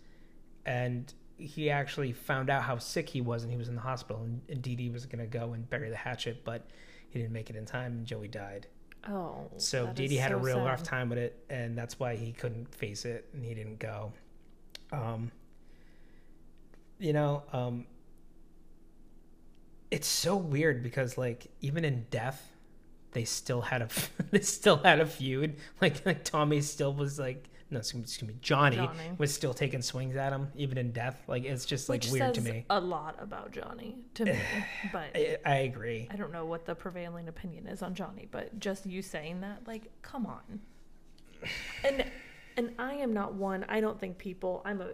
And he actually found out how sick he was, and he was in the hospital. And, and Dee Dee was gonna go and bury the hatchet, but he didn't make it in time, and Joey died. Oh. So that Dee is Dee had a so real rough time with it, and that's why he couldn't face it, and he didn't go. Um, you know, um, it's so weird because like even in death, they still had a they still had a feud. Like like Tommy still was like no, excuse me, excuse me Johnny, Johnny. was still taking swings at him even in death. Like it's just like Which weird to me. a lot about Johnny to me, but I, I agree. I don't know what the prevailing opinion is on Johnny. But just you saying that, like, come on. And and I am not one. I don't think people. I'm a.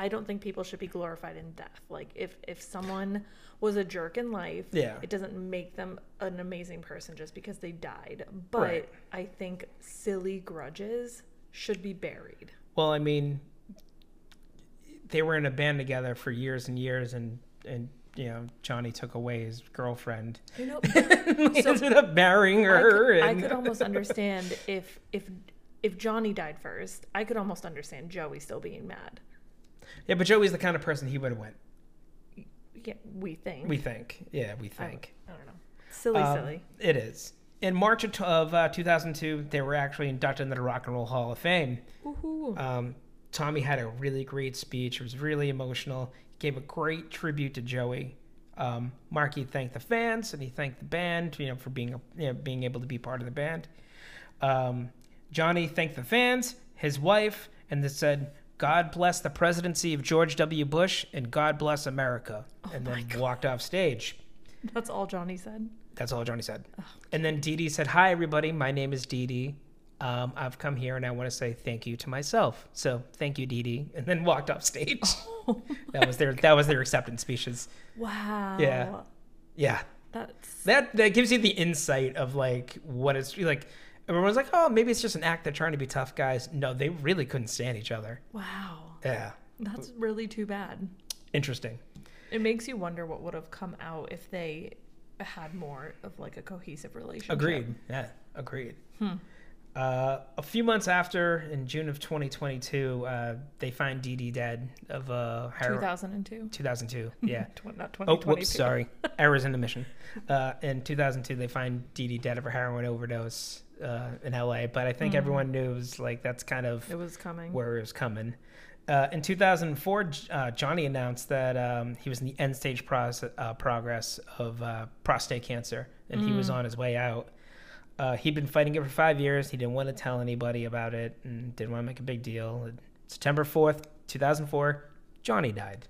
I don't think people should be glorified in death. Like if if someone was a jerk in life, Yeah. it doesn't make them an amazing person just because they died. But Right. I think silly grudges should be buried. Well, I mean, they were in a band together for years and years, and and you know Johnny took away his girlfriend. You know, he So- ended up marrying I her. could, I could almost understand if if if Johnny died first. I could almost understand Joey still being mad. yeah, but Joey's the kind of person he would have went. Yeah, we think. We think, yeah, we I, think. I don't know. Silly, Um, silly. It is. In March of, uh, 2002, they were actually inducted into the Rock and Roll Hall of Fame. Um, Tommy had a really great speech. It was really emotional. He gave a great tribute to Joey. Um, Marky thanked the fans and he thanked the band, you know, for being a, you know, being able to be part of the band. Um, Johnny thanked the fans, his wife, and they said, "God bless the presidency of George W. Bush and God bless America," and then walked off stage. That's all Johnny said. That's all Johnny said. And then Dee Dee said, Hi, everybody. My name is Dee Dee. Um, I've come here and I want to say thank you to myself. So thank you, Dee Dee. And then walked off stage. that was their that was their acceptance speeches. Wow. Yeah. Yeah. That's That that gives you the insight of like what it's like. Everyone's like, oh, maybe it's just an act. They're trying to be tough guys. No, they really couldn't stand each other. wow. Yeah. That's really too bad. Interesting. It makes you wonder what would have come out if they had more of like a cohesive relationship. Agreed. Yeah, agreed. Hmm. Uh, a few months after, in June of 2022, uh, they find Dee Dee dead of uh, heroin. 2002. 2002. Yeah. Not oh, whoops. Sorry. Errors in the mission. Uh, in 2002, they find Dee Dee dead of a heroin overdose uh, in LA. But I think Mm. everyone was like that's kind of It was coming. where it was coming. Uh, in 2004, uh, Johnny announced that um, he was in the end stage process, uh, progress of uh, prostate cancer, and he was Mm. on his way out. Uh, he'd been fighting it for five years. He didn't want to tell anybody about it, and didn't want to make a big deal. And September 4th, 2004, Johnny died.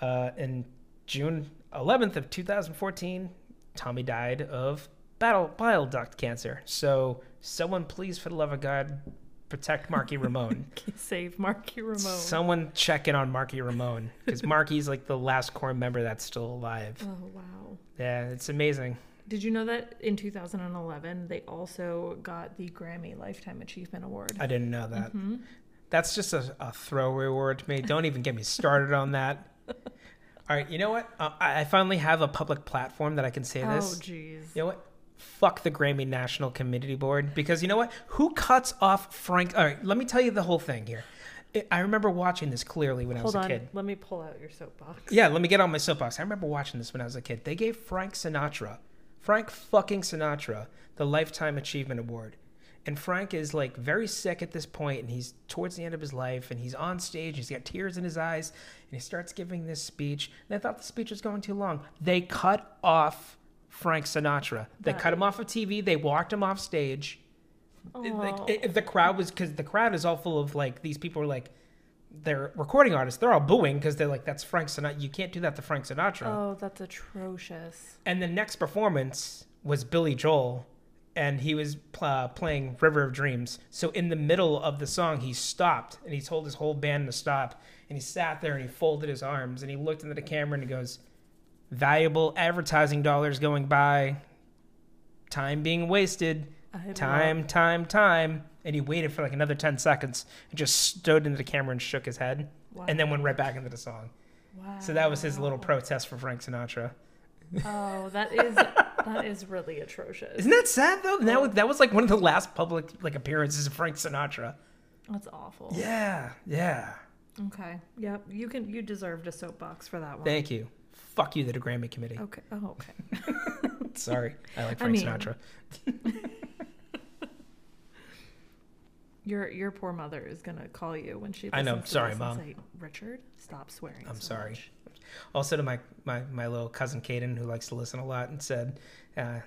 Uh, in June 11th of 2014, Tommy died of battle bile duct cancer. So, someone, please, for the love of God, protect Marky Ramone. Save Marky Ramone. Someone check in on Marky Ramone because Marky's like the last core member that's still alive. oh wow. Yeah, it's amazing. Did you know that in 2011 they also got the Grammy Lifetime Achievement Award? I didn't know that. Mhm. That's just a, a throwaway word to me. Don't even get me started on that. All right, you know what? Uh, I I finally have a public platform that I can say this. Oh jeez. You know what? Fuck the Grammy National Committee Board because you know what? Who cuts off Frank? All right, let me tell you the whole thing here. I- remember watching this clearly when I was Hold a on. kid. Let me pull out your soapbox. Yeah, let me get on my soapbox. I remember watching this when I was a kid. They gave Frank Sinatra, Frank fucking Sinatra, the Lifetime Achievement Award. And Frank is like very sick at this point, and he's towards the end of his life, and he's on stage. He's got tears in his eyes, and he starts giving this speech. And I thought the speech was going too long. They cut off Frank Sinatra. They cut him off of TV. They walked him off stage. Like, the crowd was because the crowd is all full of like these people are like they're recording artists. They're all booing because they're like that's Frank Sinatra. You can't do that to Frank Sinatra. Oh, that's atrocious. And the next performance was Billy Joel, and he was uh, playing River of Dreams. So in the middle of the song, he stopped and he told his whole band to stop. And he sat there and he folded his arms and he looked into the camera and he goes, "Valuable advertising dollars going by, time being wasted." Time, time, time. And he waited for like another 10 seconds and just stood into the camera and shook his head Love, and then went right back into the song. wow. So that was his little protest for Frank Sinatra. Oh, that is that is really atrocious. Isn't that sad though? That was, that was like one of the last public like appearances of Frank Sinatra. That's awful. Yeah, yeah. Okay. Yep. You can. You deserved a soapbox for that one. Thank you. Fuck you, the Grammy committee. Okay. Oh, okay. Sorry, I like I Frank mean- Sinatra. Your your poor mother is gonna call you when she. I know. Sorry, Mom. Say, Richard, stop swearing. I'm so sorry. much." Also to my, my, my little cousin Caden who likes to listen a lot and said uh,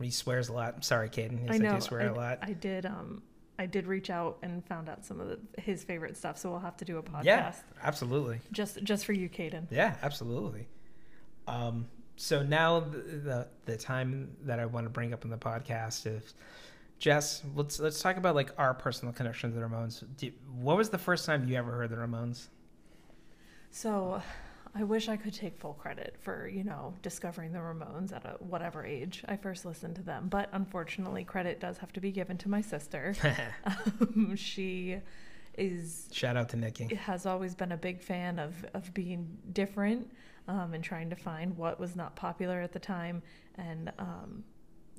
he swears a lot. I'm sorry, Caden. I know. you swear I, a lot. I did. Um, I did reach out and found out some of the, his favorite stuff. So we'll have to do a podcast Yeah, absolutely. just just for you, Caden. Yeah, absolutely. Um, so now the, the the time that I want to bring up in the podcast is Jess, let's let's talk about like our personal connection to the Ramones. Do, what was the first time you ever heard the Ramones? So, I wish I could take full credit for, you know, discovering the Ramones at a whatever age I first listened to them. But unfortunately, credit does have to be given to my sister. um, she is Shout out to Nikki. has always been a big fan of of being different um, and trying to find what was not popular at the time. And um,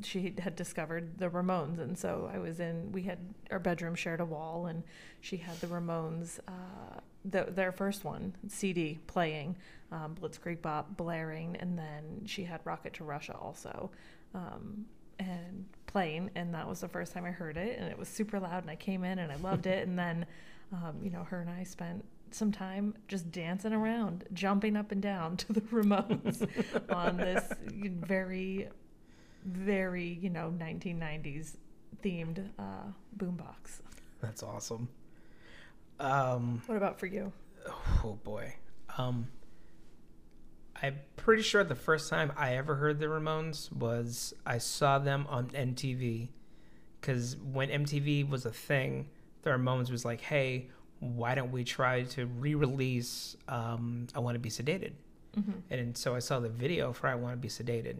she had discovered the Ramones, and so I was in. We had our bedroom shared a wall, and she had the Ramones, uh, the, their first one CD playing, um, Blitzkrieg Bop blaring, and then she had Rocket to Russia also. Um, and playing, and that was the first time I heard it, and it was super loud, and I came in and I loved it, and then, um, you know, her and I spent some time just dancing around, jumping up and down to the Ramones on this very, very, you know, 1990s themed uh, boombox. That's awesome. Um, What about for you? oh boy. Um, I'm pretty sure the first time I ever heard the Ramones was I saw them on MTV. Because when MTV was a thing, the Ramones was like, hey, why don't we try to re release um, I Want to Be Sedated? Mm-hmm. And so I saw the video for I Want to Be Sedated.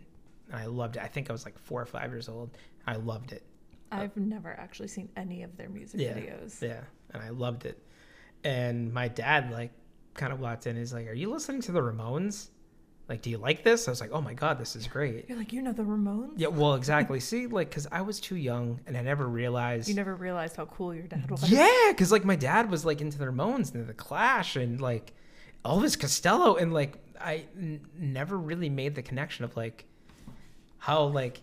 And I loved it. I think I was like four or five years old. I loved it. I've never actually seen any of their music Yeah. videos. Yeah, and I loved it. And my dad like kind of walked in. He's like, "Are you listening to the Ramones? Like, do you like this?" I was like, "Oh my god, this is great." You're like, you know the Ramones? Yeah, well, exactly. See, like, cause I was too young and I never realized. You never realized how cool your dad was. yeah, cause like my dad was like into the Ramones and the Clash and like Elvis Costello and like I n- never really made the connection of like how like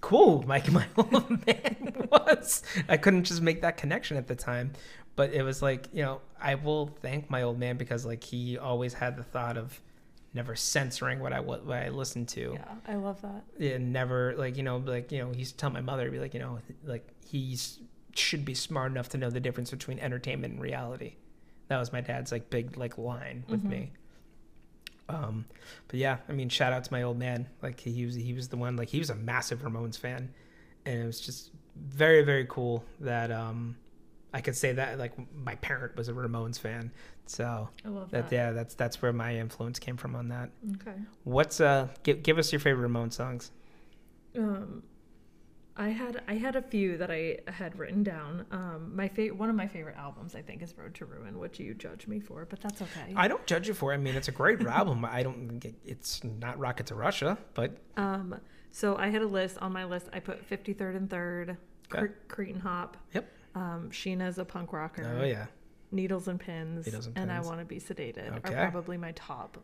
cool Mike my old man was. I couldn't just make that connection at the time, but it was like you know I will thank my old man because like he always had the thought of never censoring what I what, what I listened to. Yeah, I love that. Yeah, never like you know like you know he used to tell my mother be like you know like he's should be smart enough to know the difference between entertainment and reality. That was my dad's like big like line with Mhm. me um but yeah i mean shout out to my old man. Like he was he was the one like he was a massive ramones fan. And it was just very very cool that um i could say that like my parent was a ramones fan so I love that that. yeah that's that's where my influence came from on that Okay. what's uh give, give us your favorite ramones songs Um, I had I had a few that I had written down. Um, my fa- one of my favorite albums I think is Road to Ruin, which you judge me for, but that's okay. I don't judge you for it. I mean, it's a great album. I don't it- it's not Rocket to Russia, but Um, so I had a list on my list. I put 53rd and Third, Okay. Cre- Cretin Hop. Yep. Um, Sheena's a punk rocker. oh yeah, Needles and Pins. Needles and I Pins. Want to Be Sedated Okay. are probably my top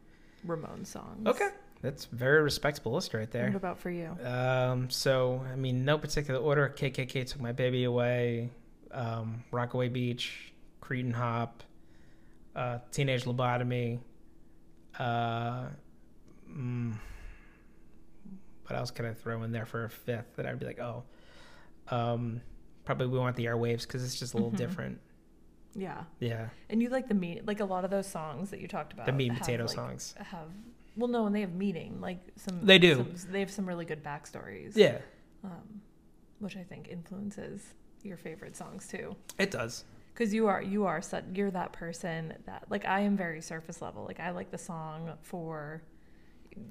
Ramon songs. okay, that's very respectable list right there. What about for you? Um, so I mean, no particular order. KKK took my baby away. Um, Rockaway Beach, Cretin Hop, uh, Teenage Lobotomy. Uh, mm, what else could I throw in there for a fifth that I'd be like, oh, um, probably we want the airwaves because it's just a little Mhm. different. Yeah, Yeah, and you like the meat, like a lot of those songs that you talked about. the meat and potato like, songs. Have well, no, and they have meaning, like some. They do. some- they have some really good backstories. Yeah, um, which I think influences your favorite songs too. it does. Because you are you are such you're that person that like I am very surface level. Like I like the song for.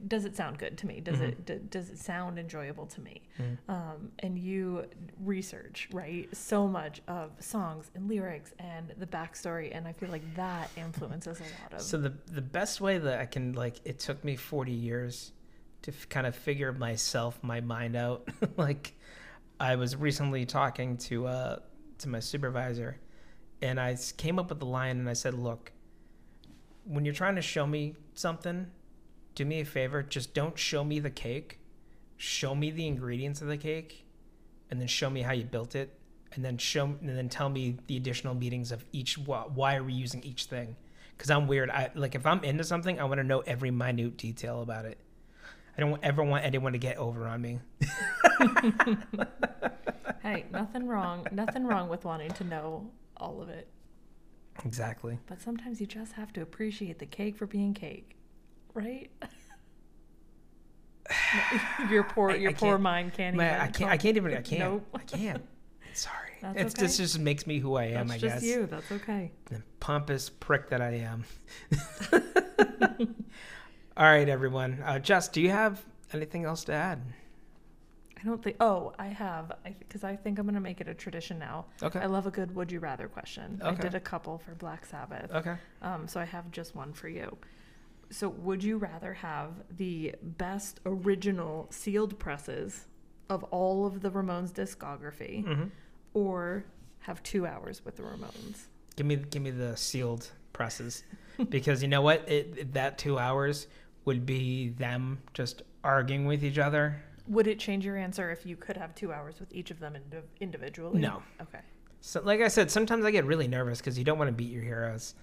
Does it sound good to me? Does Mhm. it d- does it sound enjoyable to me? Mm. Um, and you research right so much of songs and lyrics and the backstory, and I feel like that influences a lot of. So the the best way that I can like it took me 40 years to f- kind of figure myself my mind out. like I was recently talking to uh to my supervisor and I came up with the line and I said, "Look, when you're trying to show me something, do me a favor, just don't show me the cake. Show me the ingredients of the cake and then show me how you built it." And then show, and then tell me the additional meanings of each. wh- Why are we using each thing? because I'm weird. I like if I'm into something, I want to know every minute detail about it. I don't ever want anyone to get over on me. hey, nothing wrong, nothing wrong with wanting to know all of it. Exactly. But sometimes you just have to appreciate the cake for being cake, right? your poor I- your I poor mind can't Man, even. I can't. I can't even. I can't. Nope. I can't. Sorry. That's it's okay. just makes me who I am. That's I just guess. you. That's okay. The pompous prick that I am. All right, everyone. Uh, Jess, do you have anything else to add? I don't think. Oh, I have. I because I think I'm gonna make it a tradition now. Okay. I love a good "Would you rather" question. Okay. I did a couple for Black Sabbath. Okay. Um, so I have just one for you. So, would you rather have the best original sealed presses of all of the Ramones discography, hmm or have two hours with the Ramones? Give me, give me the sealed presses, because you know what? It, that two hours would be them just arguing with each other. Would it change your answer if you could have two hours with each of them indi- individually? No. Okay. So, like I said, sometimes I get really nervous because you don't want to beat your heroes.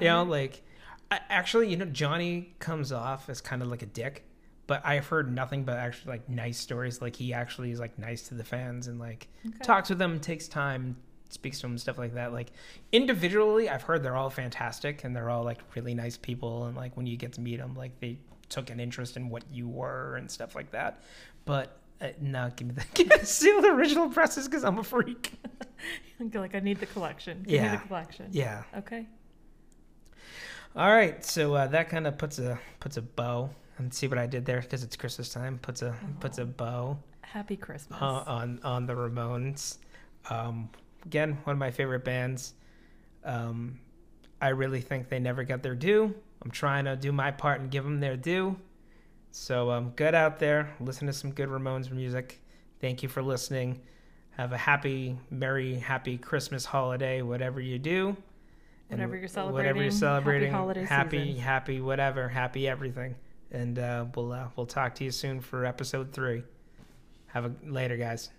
You know, Alright. like actually, you know, Johnny comes off as kind of like a dick, but I've heard nothing but actually like nice stories. Like he actually is like nice to the fans and like Okay. talks with them, takes time, speaks to them, stuff like that. Like individually, I've heard they're all fantastic and they're all like really nice people. And like when you get to meet them, like they took an interest in what you were and stuff like that. But uh, no, give me the give me the original presses because I'm a freak. like I need the collection. Give me Yeah. the collection. Yeah. Okay. All right, so uh, that kind of puts a puts a bow and see what I did there because it's Christmas time. Puts a puts a bow Happy Christmas. uh, on on the Ramones. Um, again, one of my favorite bands. Um, I really think they never got their due. I'm trying to do my part and give them their due. So um, get out there, listen to some good Ramones music. Thank you for listening. Have a happy, merry, happy Christmas holiday, whatever you do. Whatever you're Whatever you're celebrating, happy celebrating. holiday happy, season. happy, whatever. Happy everything. And uh, we'll uh, we'll talk to you soon for episode three. Have a later, guys.